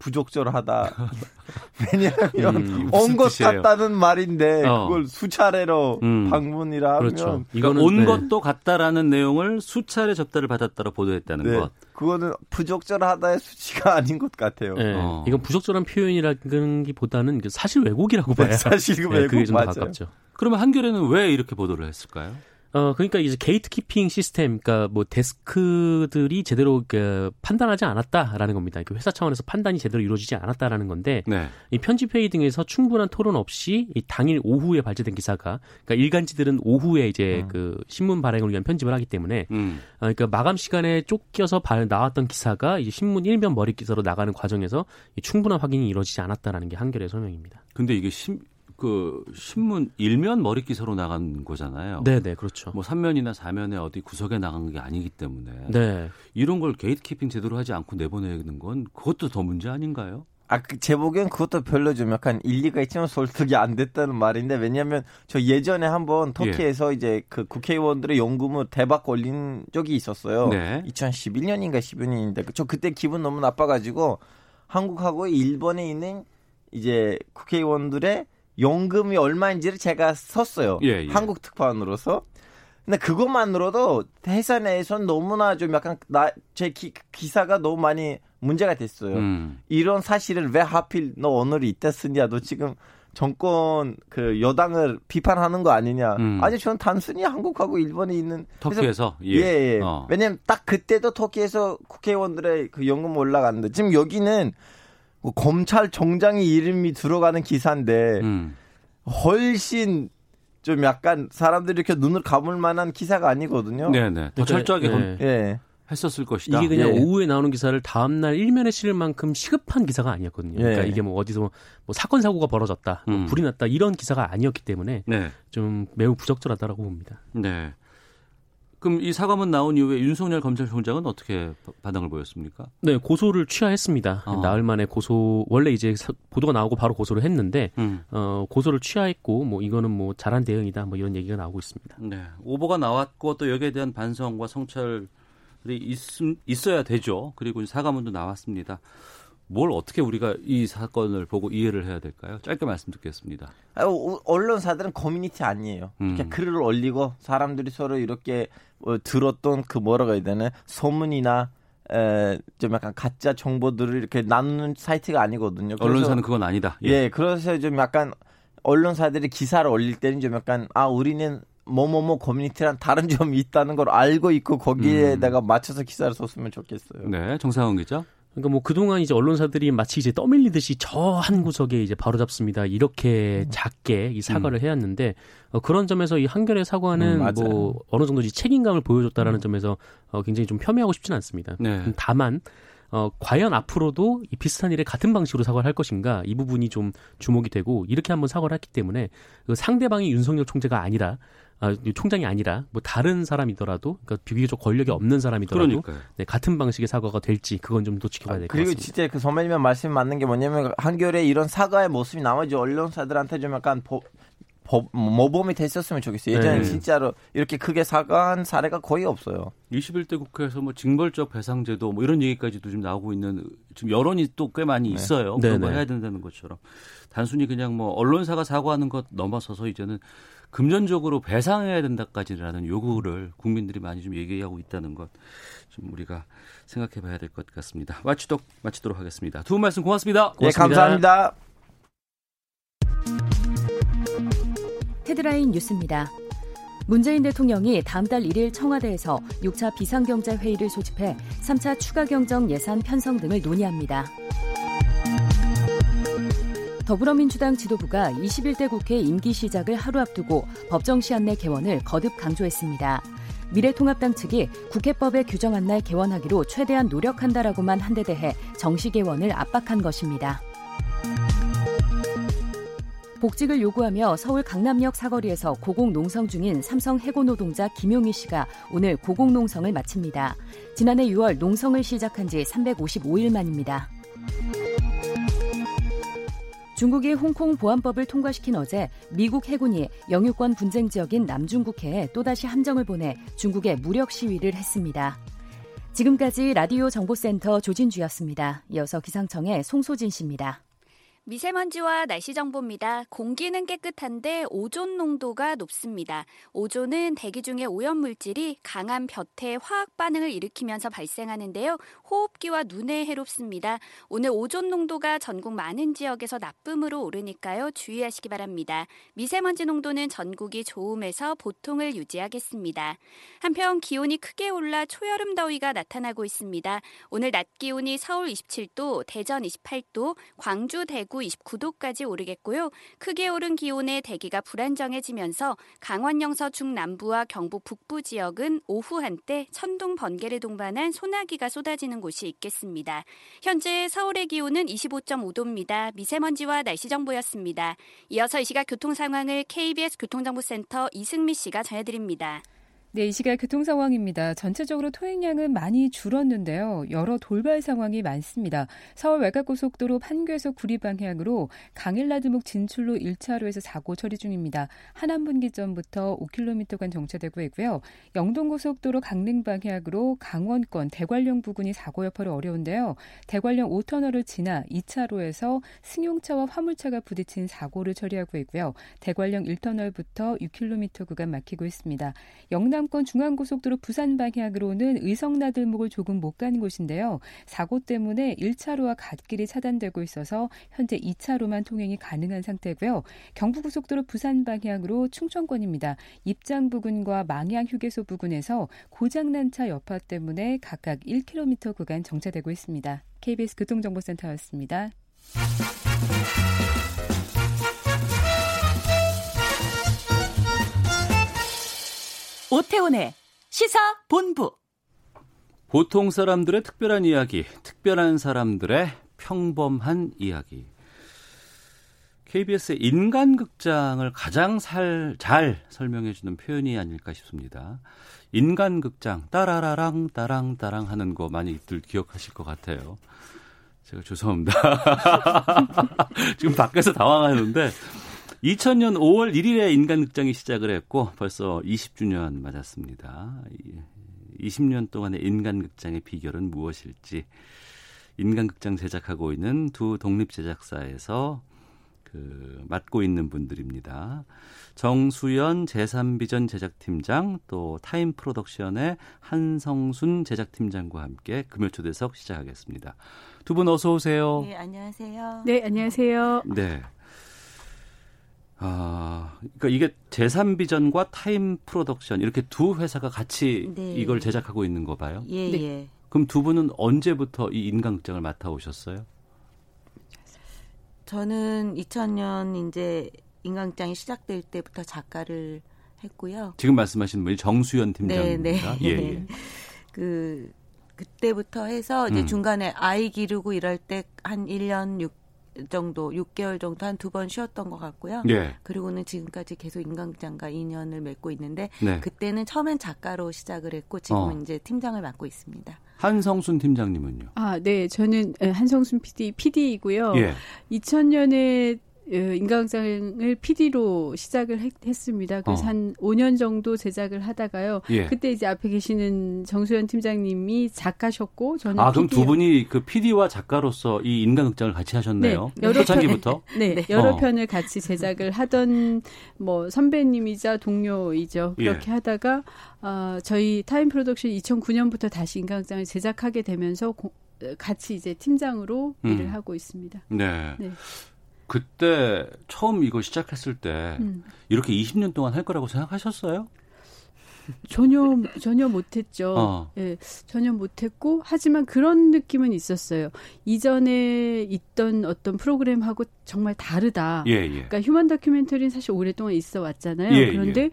부적절하다. 왜냐하면 음, 온것 같다는 말인데 어. 그걸 수차례로 음. 방문이라 하면 그렇죠. 이거는 온 네. 것도 같다라는 내용을 수차례 접대를 받았다로 보도했다는 네. 것. 그거는 부적절하다의 수치가 아닌 것 같아요. 네. 어. 이건 부적절한 표현이라는 기보다는 사실 왜곡이라고 봐요. 사실 네, 왜곡 그게 좀 맞아요. 가깝죠. 그러면 한겨레는 왜 이렇게 보도를 했을까요? 어, 그러니까 이제 gatekeeping 시스템, 그러니까 뭐 데스크들이 제대로 그 판단하지 않았다라는 겁니다. 회사 차원에서 판단이 제대로 이루어지지 않았다라는 건데 네. 이 편집 회의 등에서 충분한 토론 없이 이 당일 오후에 발제된 기사가, 그러니까 일간지들은 오후에 이제 음. 그 신문 발행을 위한 편집을 하기 때문에, 음. 어, 그러니까 마감 시간에 쫓겨서 발, 나왔던 기사가 이제 신문 일면 머리 기사로 나가는 과정에서 충분한 확인이 이루어지지 않았다라는 게 한겨레 설명입니다. 근데 이게 심, 그 신문 일면 머리 기사로 나간 거잖아요. 네, 네, 그렇죠. 뭐 3면이나 4면에 어디 구석에 나간 게 아니기 때문에 네. 이런 걸 게이트키핑 제대로 하지 않고 내보내는 건 그것도 더 문제 아닌가요? 아, 그 제 보기엔 그것도 별로 좀 약간 일리가 있지만 설득이 안 됐다는 말인데 왜냐면 저 예전에 한번 터키에서 예. 이제 그 국회의원들의 연금을 대박 걸린 적이 있었어요. 네. 2011년인가 12년인데 저 그때 기분 너무 나빠가지고 한국하고 일본에 있는 이제 국회의원들의 연금이 얼마인지를 제가 썼어요. 예, 예. 한국 특파원으로서. 근데 그것만으로도 회사 내에선 너무나 좀 약간 나 제 기사가 너무 많이 문제가 됐어요. 음. 이런 사실을 왜 하필 너 오늘 이때 쓰냐? 너 지금 정권 그 여당을 비판하는 거 아니냐? 음. 아니 저는 단순히 한국하고 일본에 있는 터키에서 예, 예. 예. 어. 왜냐면 딱 그때도 터키에서 국회의원들의 그 연금 올라갔는데 지금 여기는 뭐 검찰총장의 이름이 들어가는 기사인데 음. 훨씬 좀 약간 사람들이 이렇게 눈을 감을 만한 기사가 아니거든요. 네네. 더 철저하게 네. 네. 했었을 것이다. 이게 그냥 예. 오후에 나오는 기사를 다음 날 일면에 실을 만큼 시급한 기사가 아니었거든요. 예. 그러니까 이게 뭐 어디서 뭐 사건 사고가 벌어졌다, 뭐 음. 불이 났다 이런 기사가 아니었기 때문에 네. 좀 매우 부적절하다라고 봅니다. 네. 그럼 이 사과문 나온 이후에 윤석열 검찰총장은 어떻게 반응을 보였습니까? 네, 고소를 취하했습니다. 어. 나흘 만에 고소 원래 이제 보도가 나오고 바로 고소를 했는데 음. 어, 고소를 취하했고 뭐 이거는 뭐 잘한 대응이다 뭐 이런 얘기가 나오고 있습니다. 네, 오보가 나왔고 또 여기에 대한 반성과 성찰이 있, 있어야 되죠. 그리고 사과문도 나왔습니다. 뭘 어떻게 우리가 이 사건을 보고 이해를 해야 될까요? 짧게 말씀 듣겠습니다. 아, 언론사들은 커뮤니티 아니에요. 음. 그냥 글을 올리고 사람들이 서로 이렇게 어, 들었던 그 뭐라고 해야 되나 소문이나 에, 좀 약간 가짜 정보들을 이렇게 나누는 사이트가 아니거든요. 언론사는 그건 아니다. 예. 예, 그래서 좀 약간 언론사들이 기사를 올릴 때는 좀 약간 아 우리는 뭐뭐뭐 커뮤니티란 다른 점이 있다는 걸 알고 있고 거기에다가 음. 맞춰서 기사를 썼으면 좋겠어요. 네, 정상훈 기자. 그러니까 뭐 그동안 이제 언론사들이 마치 이제 떠밀리듯이 저 한 구석에 이제 바로 잡습니다. 이렇게 음. 작게 이 사과를 음. 해왔는데 어, 그런 점에서 이 한결의 사과는 음, 뭐 어느 정도 책임감을 보여줬다라는 음. 점에서 어, 굉장히 좀 폄훼하고 싶지는 않습니다. 네. 다만 어, 과연 앞으로도 이 비슷한 일에 같은 방식으로 사과를 할 것인가 이 부분이 좀 주목이 되고 이렇게 한번 사과를 했기 때문에 그 상대방이 윤석열 총재가 아니라 아, 총장이 아니라 뭐 다른 사람이더라도 그러니까 비교적 권력이 없는 사람이더라도 네, 같은 방식의 사과가 될지 그건 좀 더 지켜봐야 될것 같습니다. 그리고 진짜 그 선배님의 말씀이 맞는 게 뭐냐면 한겨레 이런 사과의 모습이 나머지 언론사들한테 좀 약간 보, 법, 모범이 됐었으면 좋겠어요. 예전에 네. 진짜로 이렇게 크게 사과한 사례가 거의 없어요. 21대 국회에서 뭐 징벌적 배상제도 뭐 이런 얘기까지도 좀 나오고 있는 지금 여론이 또 꽤 많이 네. 있어요. 네. 그런 거 해야 된다는 것처럼. 단순히 그냥 뭐 언론사가 사과하는 것 넘어서서 이제는 금전적으로 배상해야 된다까지라는 요구를 국민들이 많이 좀 얘기하고 있다는 것 좀 우리가 생각해 봐야 될 것 같습니다. 마치도록 마치도록 하겠습니다. 두 분 말씀 고맙습니다. 고맙습니다. 네, 감사합니다. 헤드라인 뉴스입니다. 문재인 대통령이 다음 달 1일 청와대에서 6차 비상경제회의를 소집해 3차 추가 경정 예산 편성 등을 논의합니다. 더불어민주당 지도부가 21대 국회 임기 시작을 하루 앞두고 법정 시한 내 개원을 거듭 강조했습니다. 미래통합당 측이 국회법에 규정한 날 개원하기로 최대한 노력한다라고만 한 데 대해 정시 개원을 압박한 것입니다. 복직을 요구하며 서울 강남역 사거리에서 고공농성 중인 삼성 해고 노동자 김용희 씨가 오늘 고공농성을 마칩니다. 지난해 6월 농성을 시작한 지 355일 만입니다. 중국이 홍콩 보안법을 통과시킨 어제 미국 해군이 영유권 분쟁 지역인 남중국해에 또다시 함정을 보내 중국에 무력 시위를 했습니다. 지금까지 라디오 정보센터 조진주였습니다. 이어서 기상청의 송소진 씨입니다. 미세먼지와 날씨 정보입니다. 공기는 깨끗한데 오존 농도가 높습니다. 오존은 대기 중의 오염 물질이 강한 볕에 화학 반응을 일으키면서 발생하는데요. 호흡기와 눈에 해롭습니다. 오늘 오존 농도가 전국 많은 지역에서 나쁨으로 오르니까요. 주의하시기 바랍니다. 미세먼지 농도는 전국이 좋음에서 보통을 유지하겠습니다. 한편 기온이 크게 올라 초여름 더위가 나타나고 있습니다. 오늘 낮 기온이 서울 27도, 대전 28도, 광주, 대구 29도까지 오르겠고요. 크게 오른 기온에 대기가 불안정해지면서 강원 영서 중남부와 경북 북부 지역은 오후 한때 천둥 번개를 동반한 소나기가 쏟아지는 곳이 있겠습니다. 현재 서울의 기온은 25.5도입니다. 미세먼지와 날씨 정보였습니다. 이어서 이 시각 교통 상황을 KBS 교통정보센터 이승미 씨가 전해드립니다. 네, 이 시각 교통 상황입니다. 전체적으로 통행량은 많이 줄었는데요. 여러 돌발 상황이 많습니다. 서울 외곽고속도로 판교에서 구리 방향으로 강일라드목 진출로 1차로에서 사고 처리 중입니다. 하남분기점부터 5km간 정체되고 있고요. 영동고속도로 강릉 방향으로 강원권 대관령 부근이 사고 여파로 어려운데요. 대관령 5터널을 지나 2차로에서 승용차와 화물차가 부딪힌 사고를 처리하고 있고요. 대관령 1터널부터 6km 구간 막히고 있습니다. 영남 경남권 중앙고속도로 부산 방향으로는 의성나들목을 조금 못 가는 곳인데요. 사고 때문에 1차로와 갓길이 차단되고 있어서 현재 2차로만 통행이 가능한 상태고요. 경부고속도로 부산 방향으로 충청권입니다. 입장 부근과 망양 휴게소 부근에서 고장난 차 여파 때문에 각각 1km 구간 정체되고 있습니다. KBS 교통정보센터였습니다. 오태훈의 시사 본부. 보통 사람들의 특별한 이야기, 특별한 사람들의 평범한 이야기. KBS의 인간극장을 가장 살, 잘 설명해주는 표현이 아닐까 싶습니다. 인간극장, 따라라랑, 따랑, 따랑 하는 거 많이들 기억하실 것 같아요. 제가 죄송합니다. 지금 밖에서 당황하는데, 2000년 5월 1일에 인간극장이 시작을 했고 벌써 20주년 맞았습니다. 20년 동안의 인간극장의 비결은 무엇일지 인간극장 제작하고 있는 두 독립 제작사에서 그 맡고 있는 분들입니다. 정수연 제3비전 제작팀장 또 타임 프로덕션의 한성순 제작팀장과 함께 금요 초대석 시작하겠습니다. 두 분 어서 오세요. 네, 안녕하세요. 네, 안녕하세요. 네. 아, 그러니까 이게 제3비전과 타임 프로덕션 이렇게 두 회사가 같이 네. 이걸 제작하고 있는 거 봐요. 예, 네. 예. 그럼 두 분은 언제부터 이 인간극장을 맡아 오셨어요? 저는 2000년 이제 인간극장이 시작될 때부터 작가를 했고요. 지금 말씀하신 분이 정수연 팀장입니다. 네, 네. 예, 예. 그 그때부터 해서 이제 음. 중간에 아이 기르고 이럴 때 한 1년 6 정도 6개월 정도 한 두 번 쉬었던 것 같고요. 예. 그리고는 지금까지 계속 인간극장과 인연을 맺고 있는데 네. 그때는 처음엔 작가로 시작을 했고 지금은 어. 이제 팀장을 맡고 있습니다. 한성순 팀장님은요? 아, 네. 저는 한성순 PD, PD이고요. 예. 2000년에 어, 인간극장을 PD로 시작을 했, 습니다 그래서 어. 한 5년 정도 제작을 하다가요. 예. 그때 이제 앞에 계시는 정수현 팀장님이 작가셨고 저는 아 그럼 두 분이 그 PD와 작가로서 이 인간극장을 같이 하셨네요. 네, 여러 초창기부터. 편, 네, 네, 여러 어. 편을 같이 제작을 하던 뭐 선배님이자 동료이죠. 그렇게 예. 하다가 어, 저희 타임 프로덕션 2009년부터 다시 인간극장을 제작하게 되면서 고, 같이 이제 팀장으로 음. 일을 하고 있습니다. 네. 네. 그때 처음 이거 시작했을 때 음. 이렇게 20년 동안 할 거라고 생각하셨어요? 전혀 전혀 못했죠. 어. 예, 전혀 못했고 하지만 그런 느낌은 있었어요. 이전에 있던 어떤 프로그램하고 정말 다르다. 예, 예. 그러니까 휴먼 다큐멘터리는 사실 오랫동안 있어 왔잖아요. 예, 그런데 예.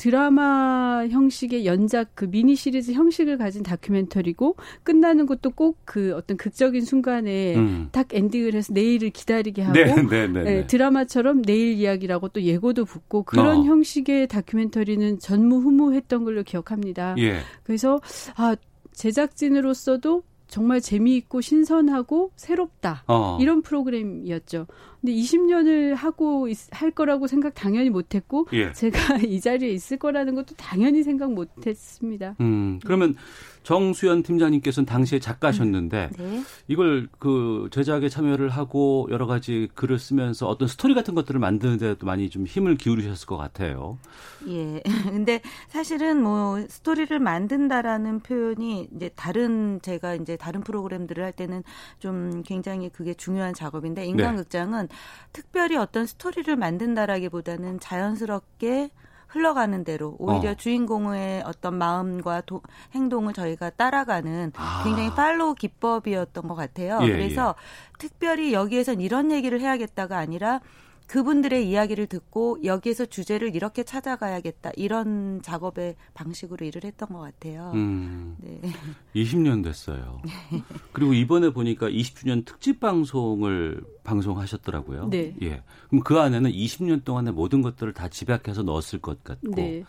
드라마 형식의 연작 그 미니 시리즈 형식을 가진 다큐멘터리고 끝나는 것도 꼭 그 어떤 극적인 순간에 음. 딱 엔딩을 해서 내일을 기다리게 하고 네, 네, 네, 네, 드라마처럼 내일 이야기라고 또 예고도 붙고 그런 어. 형식의 다큐멘터리는 전무후무했던 걸로 기억합니다. 예. 그래서 아 제작진으로서도 정말 재미있고 신선하고 새롭다. 어. 이런 프로그램이었죠. 근데 20년을 하고 있, 할 거라고 생각 당연히 못했고 예. 제가 이 자리에 있을 거라는 것도 당연히 생각 못했습니다. 음, 그러면 정수연 팀장님께서는 당시에 작가셨는데 음, 네. 이걸 그 제작에 참여를 하고 여러 가지 글을 쓰면서 어떤 스토리 같은 것들을 만드는 데도 많이 좀 힘을 기울이셨을 것 같아요. 예. 근데 사실은 뭐 스토리를 만든다라는 표현이 이제 다른 제가 이제 다른 프로그램들을 할 때는 좀 굉장히 그게 중요한 작업인데 인간극장은 네. 특별히 어떤 스토리를 만든다라기보다는 자연스럽게 흘러가는 대로 오히려 어. 주인공의 어떤 마음과 도, 행동을 저희가 따라가는 아. 굉장히 팔로우 기법이었던 것 같아요. 예, 그래서 예. 특별히 여기에선 이런 얘기를 해야겠다가 아니라 그분들의 이야기를 듣고 여기에서 주제를 이렇게 찾아가야겠다 이런 작업의 방식으로 일을 했던 것 같아요. 음, 네. 20년 됐어요. 그리고 이번에 보니까 20주년 특집 방송을 방송하셨더라고요. 네. 예. 그럼 그 안에는 20년 동안의 모든 것들을 다 집약해서 넣었을 것 같고 네.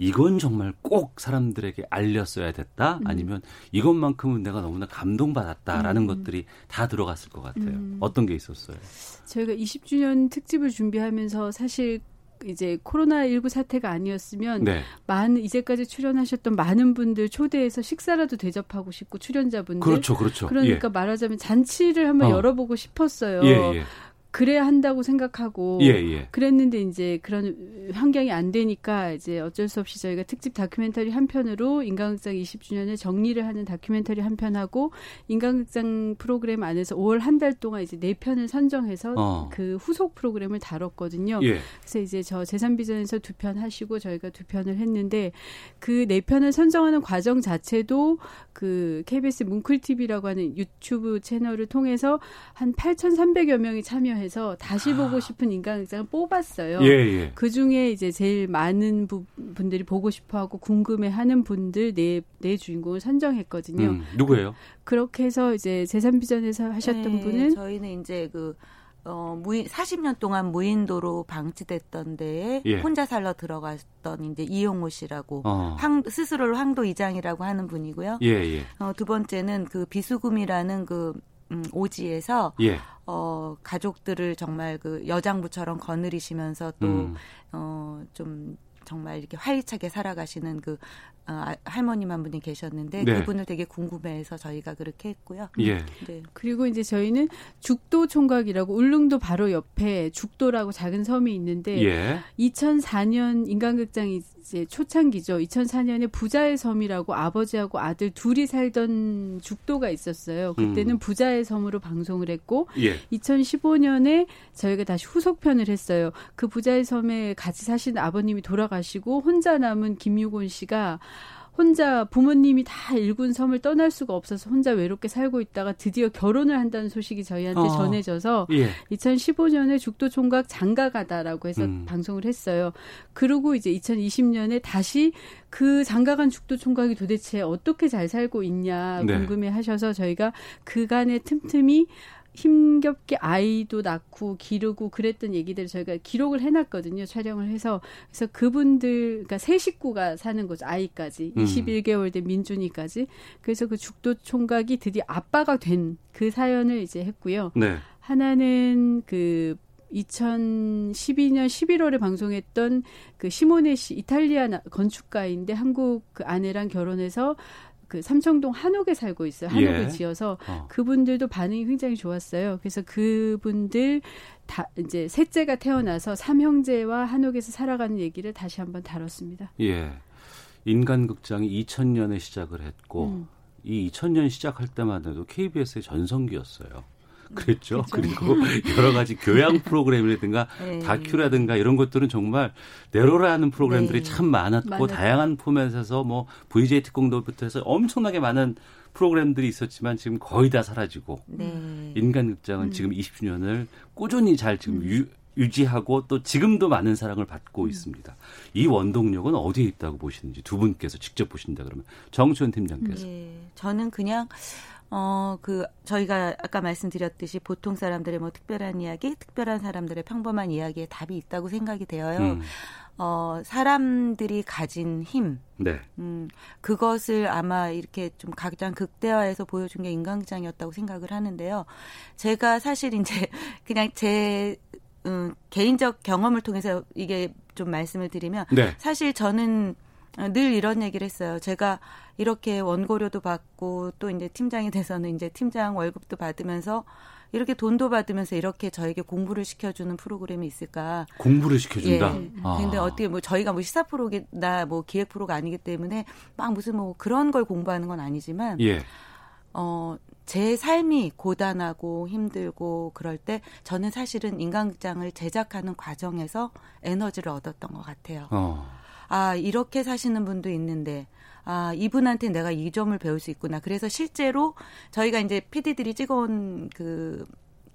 이건 정말 꼭 사람들에게 알렸어야 됐다 음. 아니면 이것만큼은 내가 너무나 감동받았다라는 음. 것들이 다 들어갔을 것 같아요. 음. 어떤 게 있었어요? 저희가 20주년 특집을 준비하면서 사실 이제 코로나 19 사태가 아니었으면 네. 많은 이제까지 출연하셨던 많은 분들 초대해서 식사라도 대접하고 싶고 출연자분들 그렇죠, 그렇죠. 그러니까 예. 말하자면 잔치를 한번 어. 열어보고 싶었어요. 예, 예. 그래야 한다고 생각하고 예, 예. 그랬는데 이제 그런 환경이 안 되니까 이제 어쩔 수 없이 저희가 특집 다큐멘터리 한 편으로 인간극장 20주년을 정리를 하는 다큐멘터리 한 편하고 인간극장 프로그램 안에서 5월 한 달 동안 이제 네 편을 선정해서 어. 그 후속 프로그램을 다뤘거든요. 예. 그래서 이제 저 재산비전에서 두 편 하시고 저희가 두 편을 했는데 그 네 편을 선정하는 과정 자체도 그 KBS 뭉클 TV라고 하는 유튜브 채널을 통해서 한 8,300여 명이 참여 해서 다시 보고 아. 싶은 인간극장을 뽑았어요. 예, 예. 그 중에 이제 제일 많은 부, 분들이 보고 싶어하고 궁금해하는 분들 네, 네 주인공을 선정했거든요. 음, 누구예요? 그렇게 해서 이제 재산비전에서 하셨던 네, 분은 저희는 이제 그 어, 무인, 40년 동안 무인도로 방치됐던 데에 예. 혼자 살러 들어갔던 이제 이용호 씨라고 어. 황, 스스로를 황도 이장이라고 하는 분이고요. 예, 예. 어, 두 번째는 그 비수금이라는 그 음, 오지에서 예. 어, 가족들을 정말 그 여장부처럼 거느리시면서 또, 음. 어, 좀 정말 이렇게 활기차게 살아가시는 그 어, 아, 할머님 한 분이 계셨는데 네. 그분을 되게 궁금해해서 저희가 그렇게 했고요. 예. 네. 그리고 이제 저희는 죽도 총각이라고 울릉도 바로 옆에 죽도라고 작은 섬이 있는데 예. 2004년 인간극장이 이제 초창기죠. 2004년에 부자의 섬이라고 아버지하고 아들 둘이 살던 죽도가 있었어요. 그때는 음. 부자의 섬으로 방송을 했고 예. 2015년에 저희가 다시 후속편을 했어요. 그 부자의 섬에 같이 사신 아버님이 돌아가시고 혼자 남은 김유곤 씨가 혼자 부모님이 다 일군 섬을 떠날 수가 없어서 혼자 외롭게 살고 있다가 드디어 결혼을 한다는 소식이 저희한테 어. 전해져서 예. 2015년에 죽도 총각 장가가다라고 해서 음. 방송을 했어요. 그리고 이제 2020년에 다시 그 장가간 죽도 총각이 도대체 어떻게 잘 살고 있냐 네. 궁금해 하셔서 저희가 그간의 틈틈이 힘겹게 아이도 낳고 기르고 그랬던 얘기들을 저희가 기록을 해놨거든요. 촬영을 해서 그래서 그분들 그러니까 세 식구가 사는 거죠. 아이까지 음. 21개월 된 민준이까지 그래서 그 죽도 총각이 드디어 아빠가 된 그 사연을 이제 했고요. 네. 하나는 그 2012년 11월에 방송했던 그 시모네 씨 이탈리아 건축가인데 한국 그 아내랑 결혼해서 그 삼청동 한옥에 살고 있어요. 한옥을 예. 지어서 어. 그분들도 반응이 굉장히 좋았어요. 그래서 그분들 다 이제 셋째가 태어나서 삼형제와 한옥에서 살아가는 얘기를 다시 한번 다뤘습니다. 예. 인간극장이 2000년에 시작을 했고 음. 이 2000년 시작할 때만 해도 KBS의 전성기였어요. 그랬죠. 그리고 여러 가지 교양 프로그램이라든가 네. 다큐라든가 이런 것들은 정말 내로라는 프로그램들이 네. 참 많았고 많았... 다양한 포맷에서 뭐 VJ 특공도부터 해서 엄청나게 많은 프로그램들이 있었지만 지금 거의 다 사라지고 네. 인간 극장은 음. 지금 20주년을 꾸준히 잘 지금 음. 유, 유지하고 또 지금도 많은 사랑을 받고 음. 있습니다. 이 원동력은 어디에 있다고 보시는지 두 분께서 직접 보신다 그러면 정수현 팀장께서. 네, 저는 그냥 어, 그, 저희가 아까 말씀드렸듯이 보통 사람들의 뭐 특별한 이야기, 특별한 사람들의 평범한 이야기에 답이 있다고 생각이 되어요. 음. 어, 사람들이 가진 힘. 네. 음, 그것을 아마 이렇게 좀 가장 극대화해서 보여준 게 인간극장이었다고 생각을 하는데요. 제가 사실 이제 그냥 제 음, 개인적 경험을 통해서 이게 좀 말씀을 드리면 네. 사실 저는 늘 이런 얘기를 했어요. 제가 이렇게 원고료도 받고 또 이제 팀장이 돼서는 이제 팀장 월급도 받으면서 이렇게 돈도 받으면서 이렇게 저에게 공부를 시켜주는 프로그램이 있을까? 공부를 시켜준다. 예. 아. 근데 어떻게 뭐 저희가 뭐 시사 프로나 뭐 기획 프로가 아니기 때문에 막 무슨 뭐 그런 걸 공부하는 건 아니지만, 예. 어, 제 삶이 고단하고 힘들고 그럴 때 저는 사실은 인간극장을 제작하는 과정에서 에너지를 얻었던 것 같아요. 어. 아, 이렇게 사시는 분도 있는데, 아, 이분한테 내가 이 점을 배울 수 있구나. 그래서 실제로 저희가 이제 PD들이 찍어온 그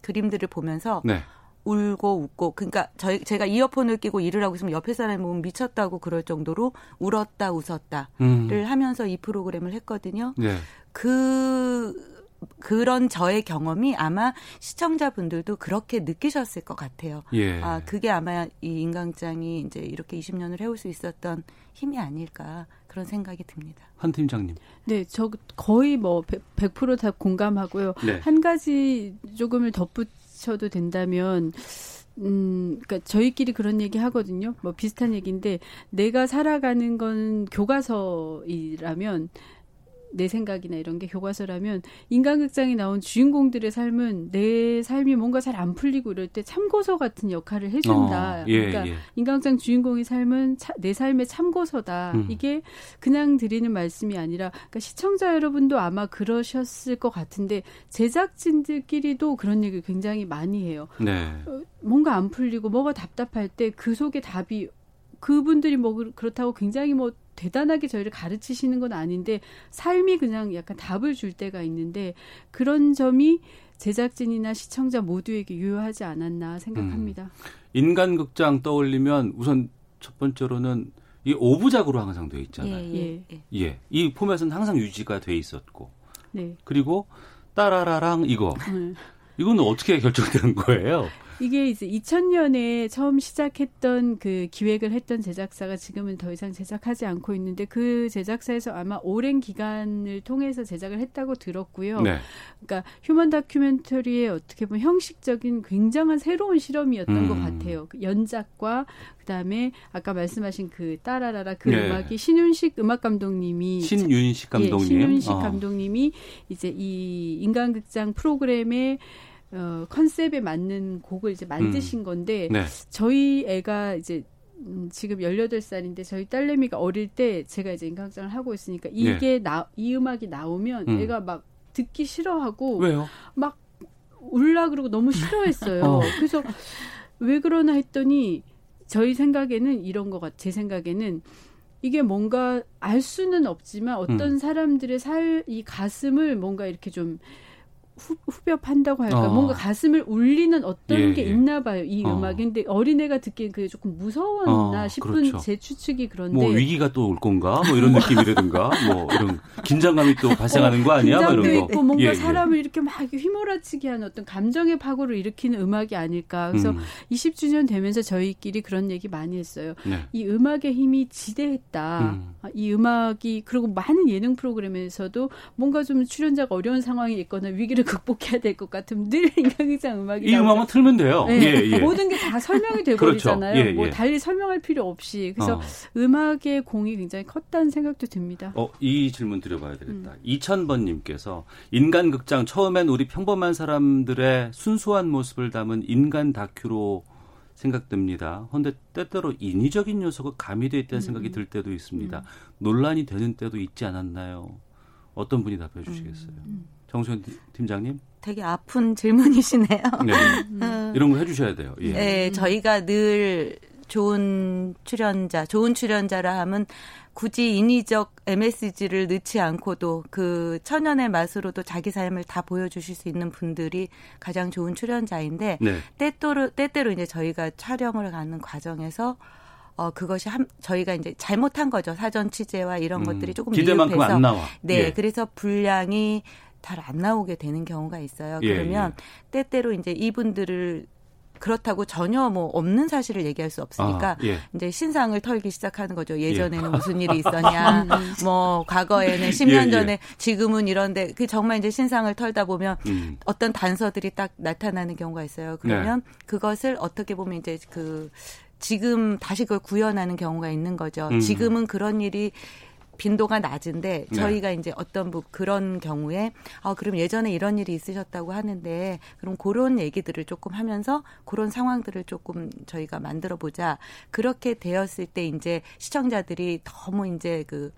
그림들을 보면서 네. 울고 웃고 그러니까 저희 제가 이어폰을 끼고 일을 하고 있으면 옆에 사람이 보면 미쳤다고 그럴 정도로 울었다 웃었다를 음. 하면서 이 프로그램을 했거든요. 네. 그 그런 저의 경험이 아마 시청자분들도 그렇게 느끼셨을 것 같아요. 예. 아, 그게 아마 이 인강장이 이제 이렇게 20년을 해올 수 있었던 힘이 아닐까 그런 생각이 듭니다. 한 팀장님. 네, 저 거의 뭐 100%다 공감하고요. 네. 한 가지 조금을 덧붙여도 된다면 음, 그니까 저희끼리 그런 얘기 하거든요. 뭐 비슷한 얘기인데 내가 살아가는 건 교과서이라면 내 생각이나 이런 게 교과서라면 인간극장에 나온 주인공들의 삶은 내 삶이 뭔가 잘 안 풀리고 이럴 때 참고서 같은 역할을 해준다. 어, 예, 그러니까 예. 인간극장 주인공의 삶은 차, 내 삶의 참고서다. 음. 이게 그냥 드리는 말씀이 아니라 그러니까 시청자 여러분도 아마 그러셨을 것 같은데 제작진들끼리도 그런 얘기를 굉장히 많이 해요. 네. 어, 뭔가 안 풀리고 뭐가 답답할 때 그 속에 답이 그분들이 뭐 그렇다고 굉장히 뭐 대단하게 저희를 가르치시는 건 아닌데 삶이 그냥 약간 답을 줄 때가 있는데 그런 점이 제작진이나 시청자 모두에게 유효하지 않았나 생각합니다. 음. 인간극장 떠올리면 우선 첫 번째로는 이 오부작으로 항상 돼 있잖아요. 예, 예. 예. 이 포맷은 항상 유지가 돼 있었고. 네. 그리고 따라라랑 이거. 네. 이건 어떻게 결정되는 거예요? 이게 이제 2000년에 처음 시작했던 그 기획을 했던 제작사가 지금은 더 이상 제작하지 않고 있는데 그 제작사에서 아마 오랜 기간을 통해서 제작을 했다고 들었고요. 네. 그러니까 휴먼 다큐멘터리의 어떻게 보면 형식적인 굉장한 새로운 실험이었던 음. 것 같아요. 그 연작과 그다음에 아까 말씀하신 그 따라라라 그 네. 음악이 신윤식 음악 감독님이 신윤식 감독님 예, 신윤식 어. 감독님이 이제 이 인간극장 프로그램에 어, 컨셉에 맞는 곡을 이제 만드신 음. 건데 네. 저희 애가 이제 음, 지금 18살인데 저희 딸내미가 어릴 때 제가 이제 인강장을 하고 있으니까 이게 네. 나, 이 음악이 나오면 음. 애가 막 듣기 싫어하고 왜요? 막 울라 그러고 너무 싫어했어요. 어. 그래서 왜 그러나 했더니 저희 생각에는 이런 것 같, 제 생각에는 이게 뭔가 알 수는 없지만 어떤 음. 사람들의 살, 이 가슴을 뭔가 이렇게 좀 후, 후벼판다고 할까 어. 뭔가 가슴을 울리는 어떤 예, 게 예. 있나 봐요 이 어. 음악이 근데 어린애가 듣기엔 그게 조금 무서웠나 어, 싶은 그렇죠. 제 추측이 그런데 뭐 위기가 또 올 건가 뭐 이런 느낌이라든가 뭐 이런 긴장감이 또 발생하는 거 아니야 뭐 이런 거 있고 뭔가 예, 예, 사람을 이렇게 막 휘몰아치게 하는 어떤 감정의 파고를 일으키는 음악이 아닐까 그래서 음. 20주년 되면서 저희끼리 그런 얘기 많이 했어요 네. 이 음악의 힘이 지대했다 음. 아, 이 음악이 그리고 많은 예능 프로그램에서도 뭔가 좀 출연자가 어려운 상황이 있거나 위기를 극복해야 될 것 같으면 늘 인간극장 음악이 이 음악만 틀면 돼요. 네. 예, 예. 모든 게 다 설명이 돼버리잖아요. 그렇죠. 예, 뭐 예. 달리 설명할 필요 없이 그래서 어. 음악의 공이 굉장히 컸다는 생각도 듭니다. 어, 이 질문 드려봐야 되겠다. 음. 2000번님께서 인간 극장 처음엔 우리 평범한 사람들의 순수한 모습을 담은 인간 다큐로 생각됩니다. 그런데 때때로 인위적인 요소가 가미되어 있다는 음. 생각이 들 때도 있습니다. 음. 논란이 되는 때도 있지 않았나요? 어떤 분이 답해 주시겠어요? 음. 정수현 팀장님? 되게 아픈 질문이시네요. 네. 음. 이런 거 해주셔야 돼요. 예. 네, 저희가 늘 좋은 출연자, 좋은 출연자라 하면 굳이 인위적 MSG를 넣지 않고도 그 천연의 맛으로도 자기 삶을 다 보여주실 수 있는 분들이 가장 좋은 출연자인데 네. 때때로 때때로 이제 저희가 촬영을 가는 과정에서 어 그것이 한 저희가 이제 잘못한 거죠 사전 취재와 이런 음, 것들이 조금 기대만큼 미흡해서. 안 나와. 네, 예. 그래서 분량이 잘 안 나오게 되는 경우가 있어요. 예, 그러면 예. 때때로 이제 이분들을 그렇다고 전혀 뭐 없는 사실을 얘기할 수 없으니까 아, 예. 이제 신상을 털기 시작하는 거죠. 예전에는 예. 무슨 일이 있었냐, 음. 뭐 과거에는 10년 예, 예, 전에 지금은 이런데 그 정말 이제 신상을 털다 보면 음. 어떤 단서들이 딱 나타나는 경우가 있어요. 그러면 네. 그것을 어떻게 보면 이제 그 지금 다시 그걸 구현하는 경우가 있는 거죠. 음. 지금은 그런 일이 빈도가 낮은데 네. 저희가 네. 이제 어떤 뭐 그런 경우에 아 그럼 예전에 이런 일이 있으셨다고 하는데 그럼 그런 얘기들을 조금 하면서 그런 상황들을 조금 저희가 만들어 보자 그렇게 되었을 때 이제 시청자들이 너무 이제 그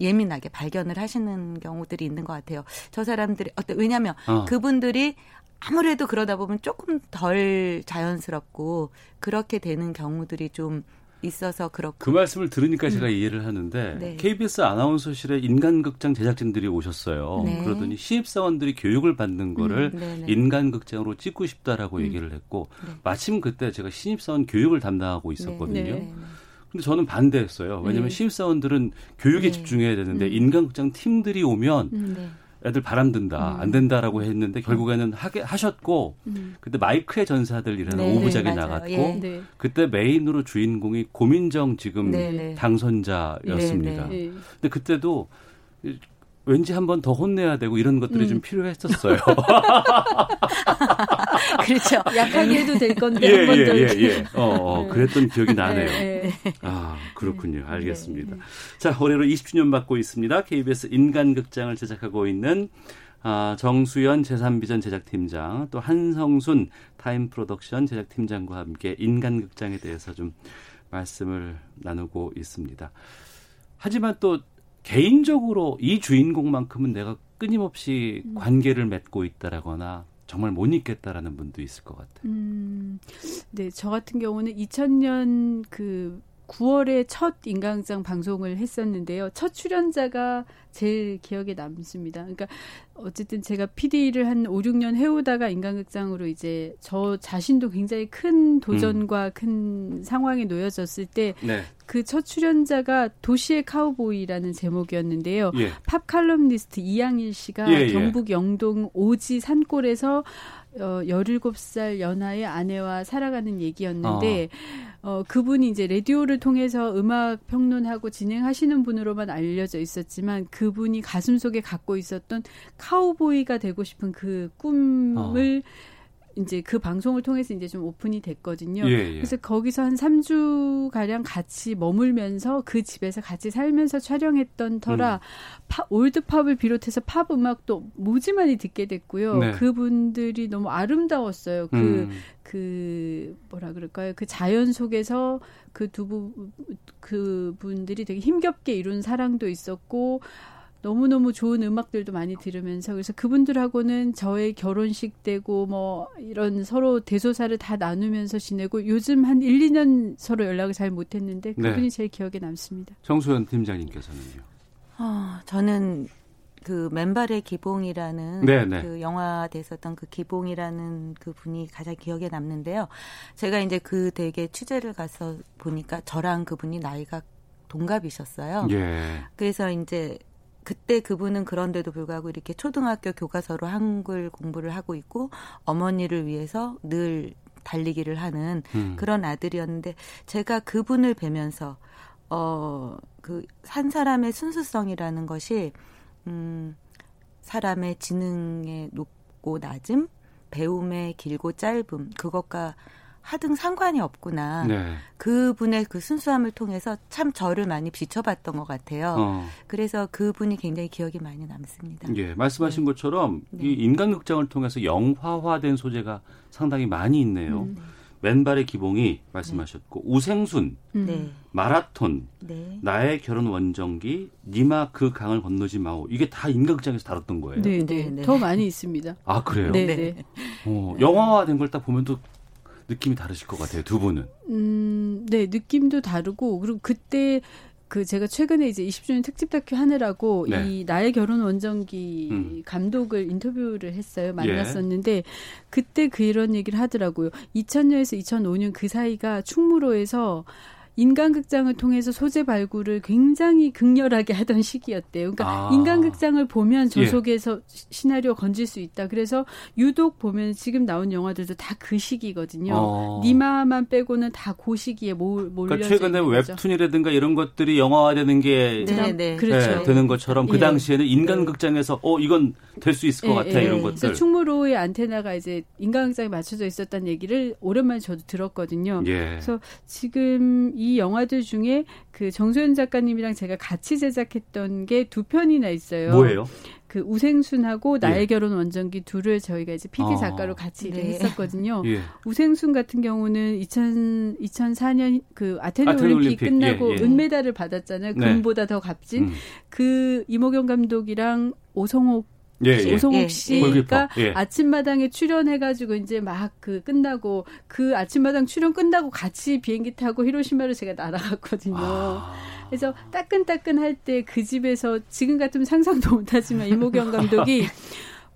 예민하게 발견을 하시는 경우들이 있는 것 같아요. 저 사람들이 어때 왜냐하면 어. 그분들이 아무래도 그러다 보면 조금 덜 자연스럽고 그렇게 되는 경우들이 좀 있어서 그렇고 그 말씀을 들으니까 음. 제가 이해를 하는데 네. KBS 아나운서실에 인간극장 제작진들이 오셨어요. 네. 그러더니 신입사원들이 교육을 받는 거를 음, 인간극장으로 찍고 싶다라고 음. 얘기를 했고 네. 마침 그때 제가 신입사원 교육을 담당하고 있었거든요. 네. 네. 근데 저는 반대했어요. 왜냐하면 네. 신입사원들은 교육에 집중해야 되는데 음. 인간극장 팀들이 오면 음, 애들 바람 든다 음. 안 된다라고 했는데 결국에는 하게 하셨고 음. 그때 마이크의 전사들이라는 네, 오브작이 네, 나갔고 예. 네. 그때 메인으로 주인공이 고민정 지금 네, 네. 당선자였습니다. 네, 네. 근데 그때도 왠지 한 번 더 혼내야 되고 이런 것들이 음. 좀 필요했었어요. 그렇죠. 약하게 해도 될 건데 예, 한번 더. 예, 예, 예. 어, 어, 그랬던 기억이 나네요. 네. 아, 그렇군요. 알겠습니다. 네. 자, 올해로 20주년 맞고 있습니다. KBS 인간극장을 제작하고 있는 아, 정수연 제3비전 제작팀장, 또 한성순 타임 프로덕션 제작팀장과 함께 인간극장에 대해서 좀 말씀을 나누고 있습니다. 하지만 또 개인적으로 이 주인공만큼은 내가 끊임없이 음. 관계를 맺고 있다라거나 정말 못 잊겠다라는 분도 있을 것 같아요. 음, 네, 저 같은 경우는 2000년 그 9월에 첫 인간극장 방송을 했었는데요. 첫 출연자가 제일 기억에 남습니다. 그러니까 어쨌든 제가 PD를 한 5, 6년 해오다가 인간극장으로 이제 저 자신도 굉장히 큰 도전과 음. 큰 상황에 놓여졌을 때 그첫 네. 출연자가 도시의 카우보이라는 제목이었는데요. 예. 팝 칼럼니스트 이양일 씨가 예, 예. 경북 영동 오지 산골에서 어, 17살 연하의 아내와 살아가는 얘기였는데, 어. 어, 그분이 이제 라디오를 통해서 음악 평론하고 진행하시는 분으로만 알려져 있었지만, 그분이 가슴 속에 갖고 있었던 카우보이가 되고 싶은 그 꿈을 어. 이제 그 방송을 통해서 이제 좀 오픈이 됐거든요. 예, 예. 그래서 거기서 한 3주 가량 같이 머물면서 그 집에서 같이 살면서 촬영했던 터라 음. 파, old pop을 비롯해서 팝 음악도 무지 많이 듣게 됐고요. 네. 그분들이 너무 아름다웠어요. 그 음. 그 뭐라 그럴까요? 그 자연 속에서 그 두 분 그분들이 되게 힘겹게 이룬 사랑도 있었고 너무너무 좋은 음악들도 많이 들으면서 그래서 그분들하고는 저의 결혼식 때고 뭐 이런 서로 대소사를 다 나누면서 지내고 요즘 한 1, 2년 서로 연락을 잘 못했는데 네. 그분이 네. 제일 기억에 남습니다. 정수현 팀장님께서는요? 어, 저는 그 맨발의 기봉이라는 네네. 네. 그 영화 됐었던 그 기봉이라는 그 분이 가장 기억에 남는데요. 제가 이제 그 댁에 취재를 가서 보니까 저랑 그분이 나이가 동갑이셨어요. 예. 그래서 이제 그때 그분은 그런데도 불구하고 이렇게 초등학교 교과서로 한글 공부를 하고 있고 어머니를 위해서 늘 달리기를 하는 음. 그런 아들이었는데 제가 그분을 뵈면서 어 그 한 사람의 순수성이라는 것이 음 사람의 지능의 높고 낮음, 배움의 길고 짧음 그것과 하등 상관이 없구나. 네. 그분의 그 순수함을 통해서 참 저를 많이 비춰봤던 것 같아요. 어. 그래서 그분이 굉장히 기억이 많이 남습니다. 예, 말씀하신 네. 것처럼 네. 이 인간극장을 통해서 영화화된 소재가 상당히 많이 있네요. 음, 네. 맨발의 기봉이 말씀하셨고 우생순, 음. 네. 마라톤, 네. 나의 결혼 원정기, 니마 그 강을 건너지 마오. 이게 다 인간극장에서 다뤘던 거예요. 네, 네, 네. 더 많이 있습니다. 아 그래요? 네, 네. 어, 영화화된 걸 딱 보면 또 느낌이 다르실 것 같아요. 두 분은. 음, 네, 느낌도 다르고 그리고 그때 그 제가 최근에 이제 20주년 특집 다큐 하느라고 네. 이 나의 결혼 원정기 음. 감독을 인터뷰를 했어요. 만났었는데 예. 그때 그런 얘기를 하더라고요. 2000년에서 2005년 그 사이가 충무로에서 인간극장을 통해서 소재 발굴을 굉장히 극렬하게 하던 시기였대요. 그러니까 아. 인간극장을 보면 저 예. 속에서 예. 시나리오 건질 수 있다. 그래서 유독 보면 지금 나온 영화들도 다 그 시기거든요. 어. 니마만 빼고는 다 그 시기에 몰, 몰려 그러니까 최근에 웹툰이라든가 이런 것들이 영화화되는 게 네, 네. 그렇죠. 네, 되는 것처럼 그 예. 당시에는 인간극장에서 어 이건 될 수 있을 것 예, 같아 예. 이런 것들. 충무로의 안테나가 이제 인간극장에 맞춰져 있었다는 얘기를 오랜만에 저도 들었거든요. 예. 그래서 지금 이 영화들 중에 그 정소연 작가님이랑 제가 같이 제작했던 게 두 편이나 있어요. 뭐예요? 그 우생순하고 나의 예. 결혼 원정기 둘을 저희가 이제 PD 아. 작가로 같이 네. 했었거든요. 예. 우생순 같은 경우는 2000 2004년 그 아테네, 아테네 올림픽, 올림픽, 끝나고 예, 예. 은메달을 받았잖아요. 네. 금보다 더 값진 음. 그 이모경 감독이랑 오성옥 예, 예. 오성욱 예, 씨가 예. 아침마당에 출연해가지고 이제 막 그 끝나고 그 아침마당 출연 끝나고 같이 비행기 타고 히로시마를 제가 날아갔거든요. 아. 그래서 따끈따끈할 때 그 집에서 지금 같으면 상상도 못하지만 이모경 감독이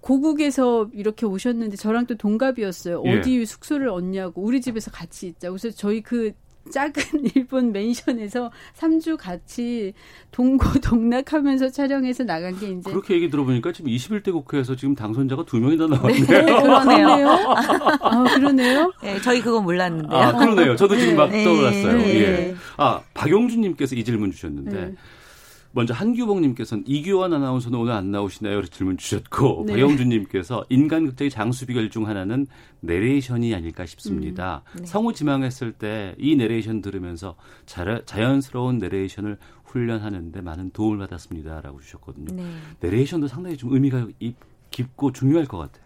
고국에서 이렇게 오셨는데 저랑 또 동갑이었어요. 예. 어디 숙소를 얻냐고 우리 집에서 같이 있자. 그래서 저희 그 작은 일본 맨션에서 3주 같이 동고동락하면서 촬영해서 나간 게 이제 그렇게 얘기 들어보니까 지금 21대 국회에서 지금 당선자가 두 명이나 나왔네요. 네, 그러네요. 아, 그러네요. 네, 저희 그거 몰랐는데요. 아, 그러네요. 저도 지금 막 네. 떠올랐어요. 네. 예. 아, 박용준 님께서 이 질문 주셨는데 네. 먼저 한규봉님께서는 이규원 아나운서는 오늘 안 나오시나요? 이렇게 질문 주셨고 네. 박영준님께서 인간극장의 장수 비결 중 하나는 내레이션이 아닐까 싶습니다. 음, 네. 성우 지망했을 때 이 내레이션 들으면서 자연스러운 내레이션을 훈련하는데 많은 도움을 받았습니다라고 주셨거든요. 네. 내레이션도 상당히 좀 의미가 깊고 중요할 것 같아요.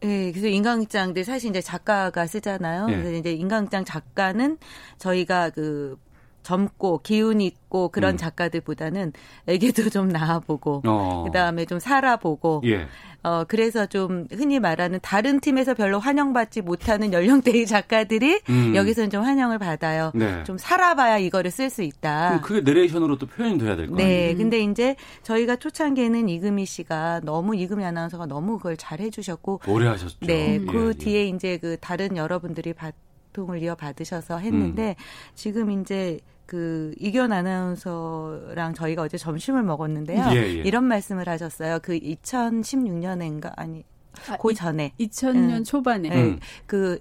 네, 그래서 인간극장들 사실 이제 작가가 쓰잖아요. 네. 그래서 이제 인간극장 작가는 저희가 그 젊고 기운 있고 그런 음. 작가들보다는 애기도 좀 낳아보고 어. 그다음에 좀 살아보고 예. 어 그래서 좀 흔히 말하는 다른 팀에서 별로 환영받지 못하는 연령대의 작가들이 음. 여기서는 좀 환영을 받아요. 네. 좀 살아봐야 이거를 쓸 수 있다. 그게 내레이션으로 또 표현이 돼야 될 거예요. 네, 근데 이제 저희가 초창기에는 이금희 씨가 너무 이금희 아나운서가 너무 그걸 잘 해주셨고 오래 하셨죠. 네, 예, 그 예. 뒤에 이제 그 다른 여러분들이 받 통을 이어받으셔서 했는데 음. 지금 이제 그 이견 아나운서랑 저희가 어제 점심을 먹었는데요. 예, 예. 이런 말씀을 하셨어요. 그 2016년인가 아니 아, 그 전에 2000년 음. 초반에 음. 그,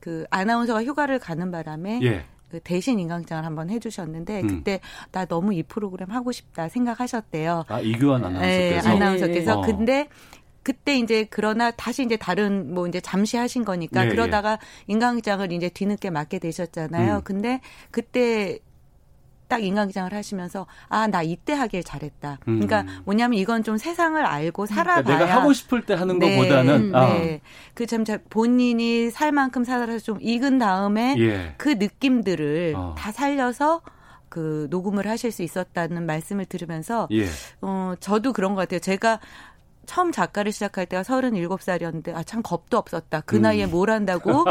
그 아나운서가 휴가를 가는 바람에 예. 그 대신 인강장을 한번 해주셨는데 음. 그때 나 너무 이 프로그램 하고 싶다 생각하셨대요. 아 이규환 네, 아나운서께서. 네, 아나운서께서. 어. 근데 그때 이제 그러나 다시 이제 다른 뭐 이제 잠시 하신 거니까 네, 그러다가 예. 인강장을 이제 뒤늦게 맡게 되셨잖아요. 음. 근데 그때 딱 인강기장을 하시면서 아 나 이때 하길 잘했다. 그러니까 음. 뭐냐면 이건 좀 세상을 알고 살아봐야 그러니까 내가 하고 싶을 때 하는 네, 것보다는 아. 네. 그참 본인이 살 만큼 살아서 좀 익은 다음에 예. 그 느낌들을 어. 다 살려서 그 녹음을 하실 수 있었다는 말씀을 들으면서 예. 어 저도 그런 것 같아요. 제가 처음 작가를 시작할 때가 37살이었는데 아 참 겁도 없었다. 그 음. 나이에 뭘 한다고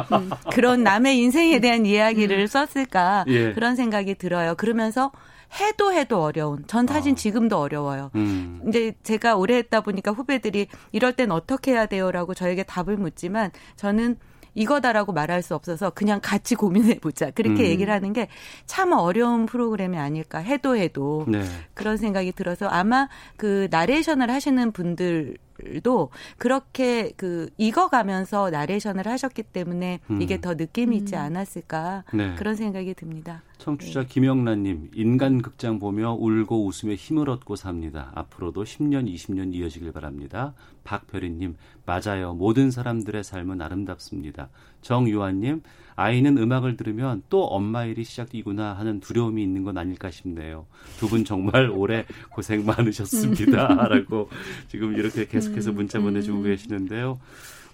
그런 남의 인생에 대한 이야기를 음. 썼을까 예. 그런 생각이 들어요. 그러면서 해도 해도 어려운. 전 사실 아. 지금도 어려워요. 음. 이제 제가 오래 했다 보니까 후배들이 이럴 땐 어떻게 해야 돼요라고 저에게 답을 묻지만 저는 이거다라고 말할 수 없어서 그냥 같이 고민해 보자. 그렇게 음. 얘기를 하는 게 참 어려운 프로그램이 아닐까 해도 해도 네. 그런 생각이 들어서 아마 그 나레이션을 하시는 분들 도 그렇게 그 익어가면서 나레이션을 하셨기 때문에 음. 이게 더 느낌이 있지 음. 않았을까 네. 그런 생각이 듭니다. 청취자 네. 김영란님 인간 극장 보며 울고 웃으며 힘을 얻고 삽니다. 앞으로도 10년 20년 이어지길 바랍니다. 박별희님 맞아요. 모든 사람들의 삶은 아름답습니다. 정유아님 아이는 음악을 들으면 또 엄마 일이 시작이구나 하는 두려움이 있는 건 아닐까 싶네요. 두 분 정말 오래 고생 많으셨습니다. 라고 지금 이렇게 계속해서 음, 문자 보내주고 음. 계시는데요.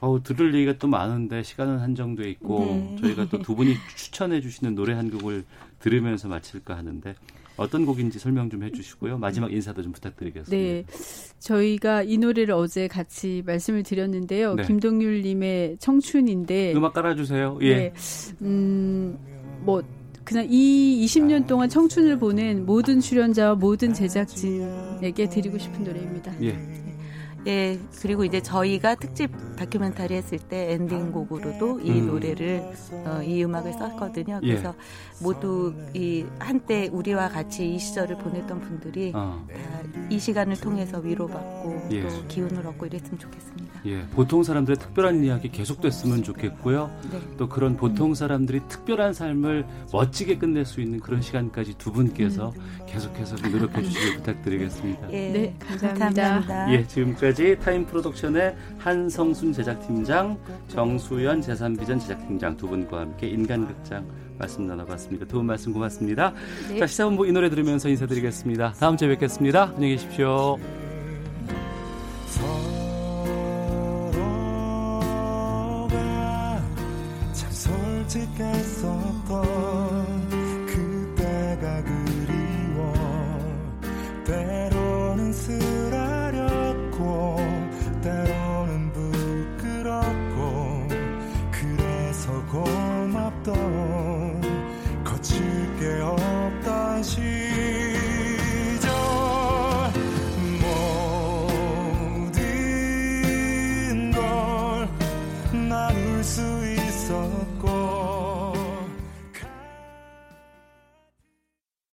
어우, 들을 얘기가 또 많은데 시간은 한정돼 있고 네. 저희가 또 두 분이 추천해 주시는 노래 한 곡을 들으면서 마칠까 하는데 어떤 곡인지 설명 좀 해주시고요. 마지막 인사도 좀 부탁드리겠습니다. 네, 저희가 이 노래를 어제 같이 말씀을 드렸는데요. 네. 김동률님의 청춘인데 음악 깔아주세요. 예. 네, 음, 뭐 그냥 이 20년 동안 청춘을 보낸 모든 출연자와 모든 제작진에게 드리고 싶은 노래입니다. 예. 예, 그리고 이제 저희가 특집 다큐멘터리 했을 때 엔딩곡으로도 이 음. 노래를 어, 이 음악을 썼거든요. 예. 그래서 예. 모두 이 한때 우리와 같이 이 시절을 보냈던 분들이 어. 다이 시간을 통해서 위로받고 예. 또 기운을 얻고 이랬으면 좋겠습니다. 예, 보통 사람들의 특별한 이야기 계속됐으면 좋겠고요. 네. 또 그런 보통 사람들이 특별한 삶을 멋지게 끝낼 수 있는 그런 시간까지 두 분께서 음. 계속해서 노력해 주시길 부탁드리겠습니다. 예, 네, 감사합니다. 감사합니다. 예, 지금까지 타임 프로덕션의 한성순 제작팀장, 정수연 제3비전 제작팀장 두 분과 함께 인간극장 말씀 나눠봤습니다. 두 분 말씀 고맙습니다. 네. 자, 시사본부 이 노래 들으면서 인사드리겠습니다. 다음 주에 뵙겠습니다. 안녕히 계십시오. 솔직했었던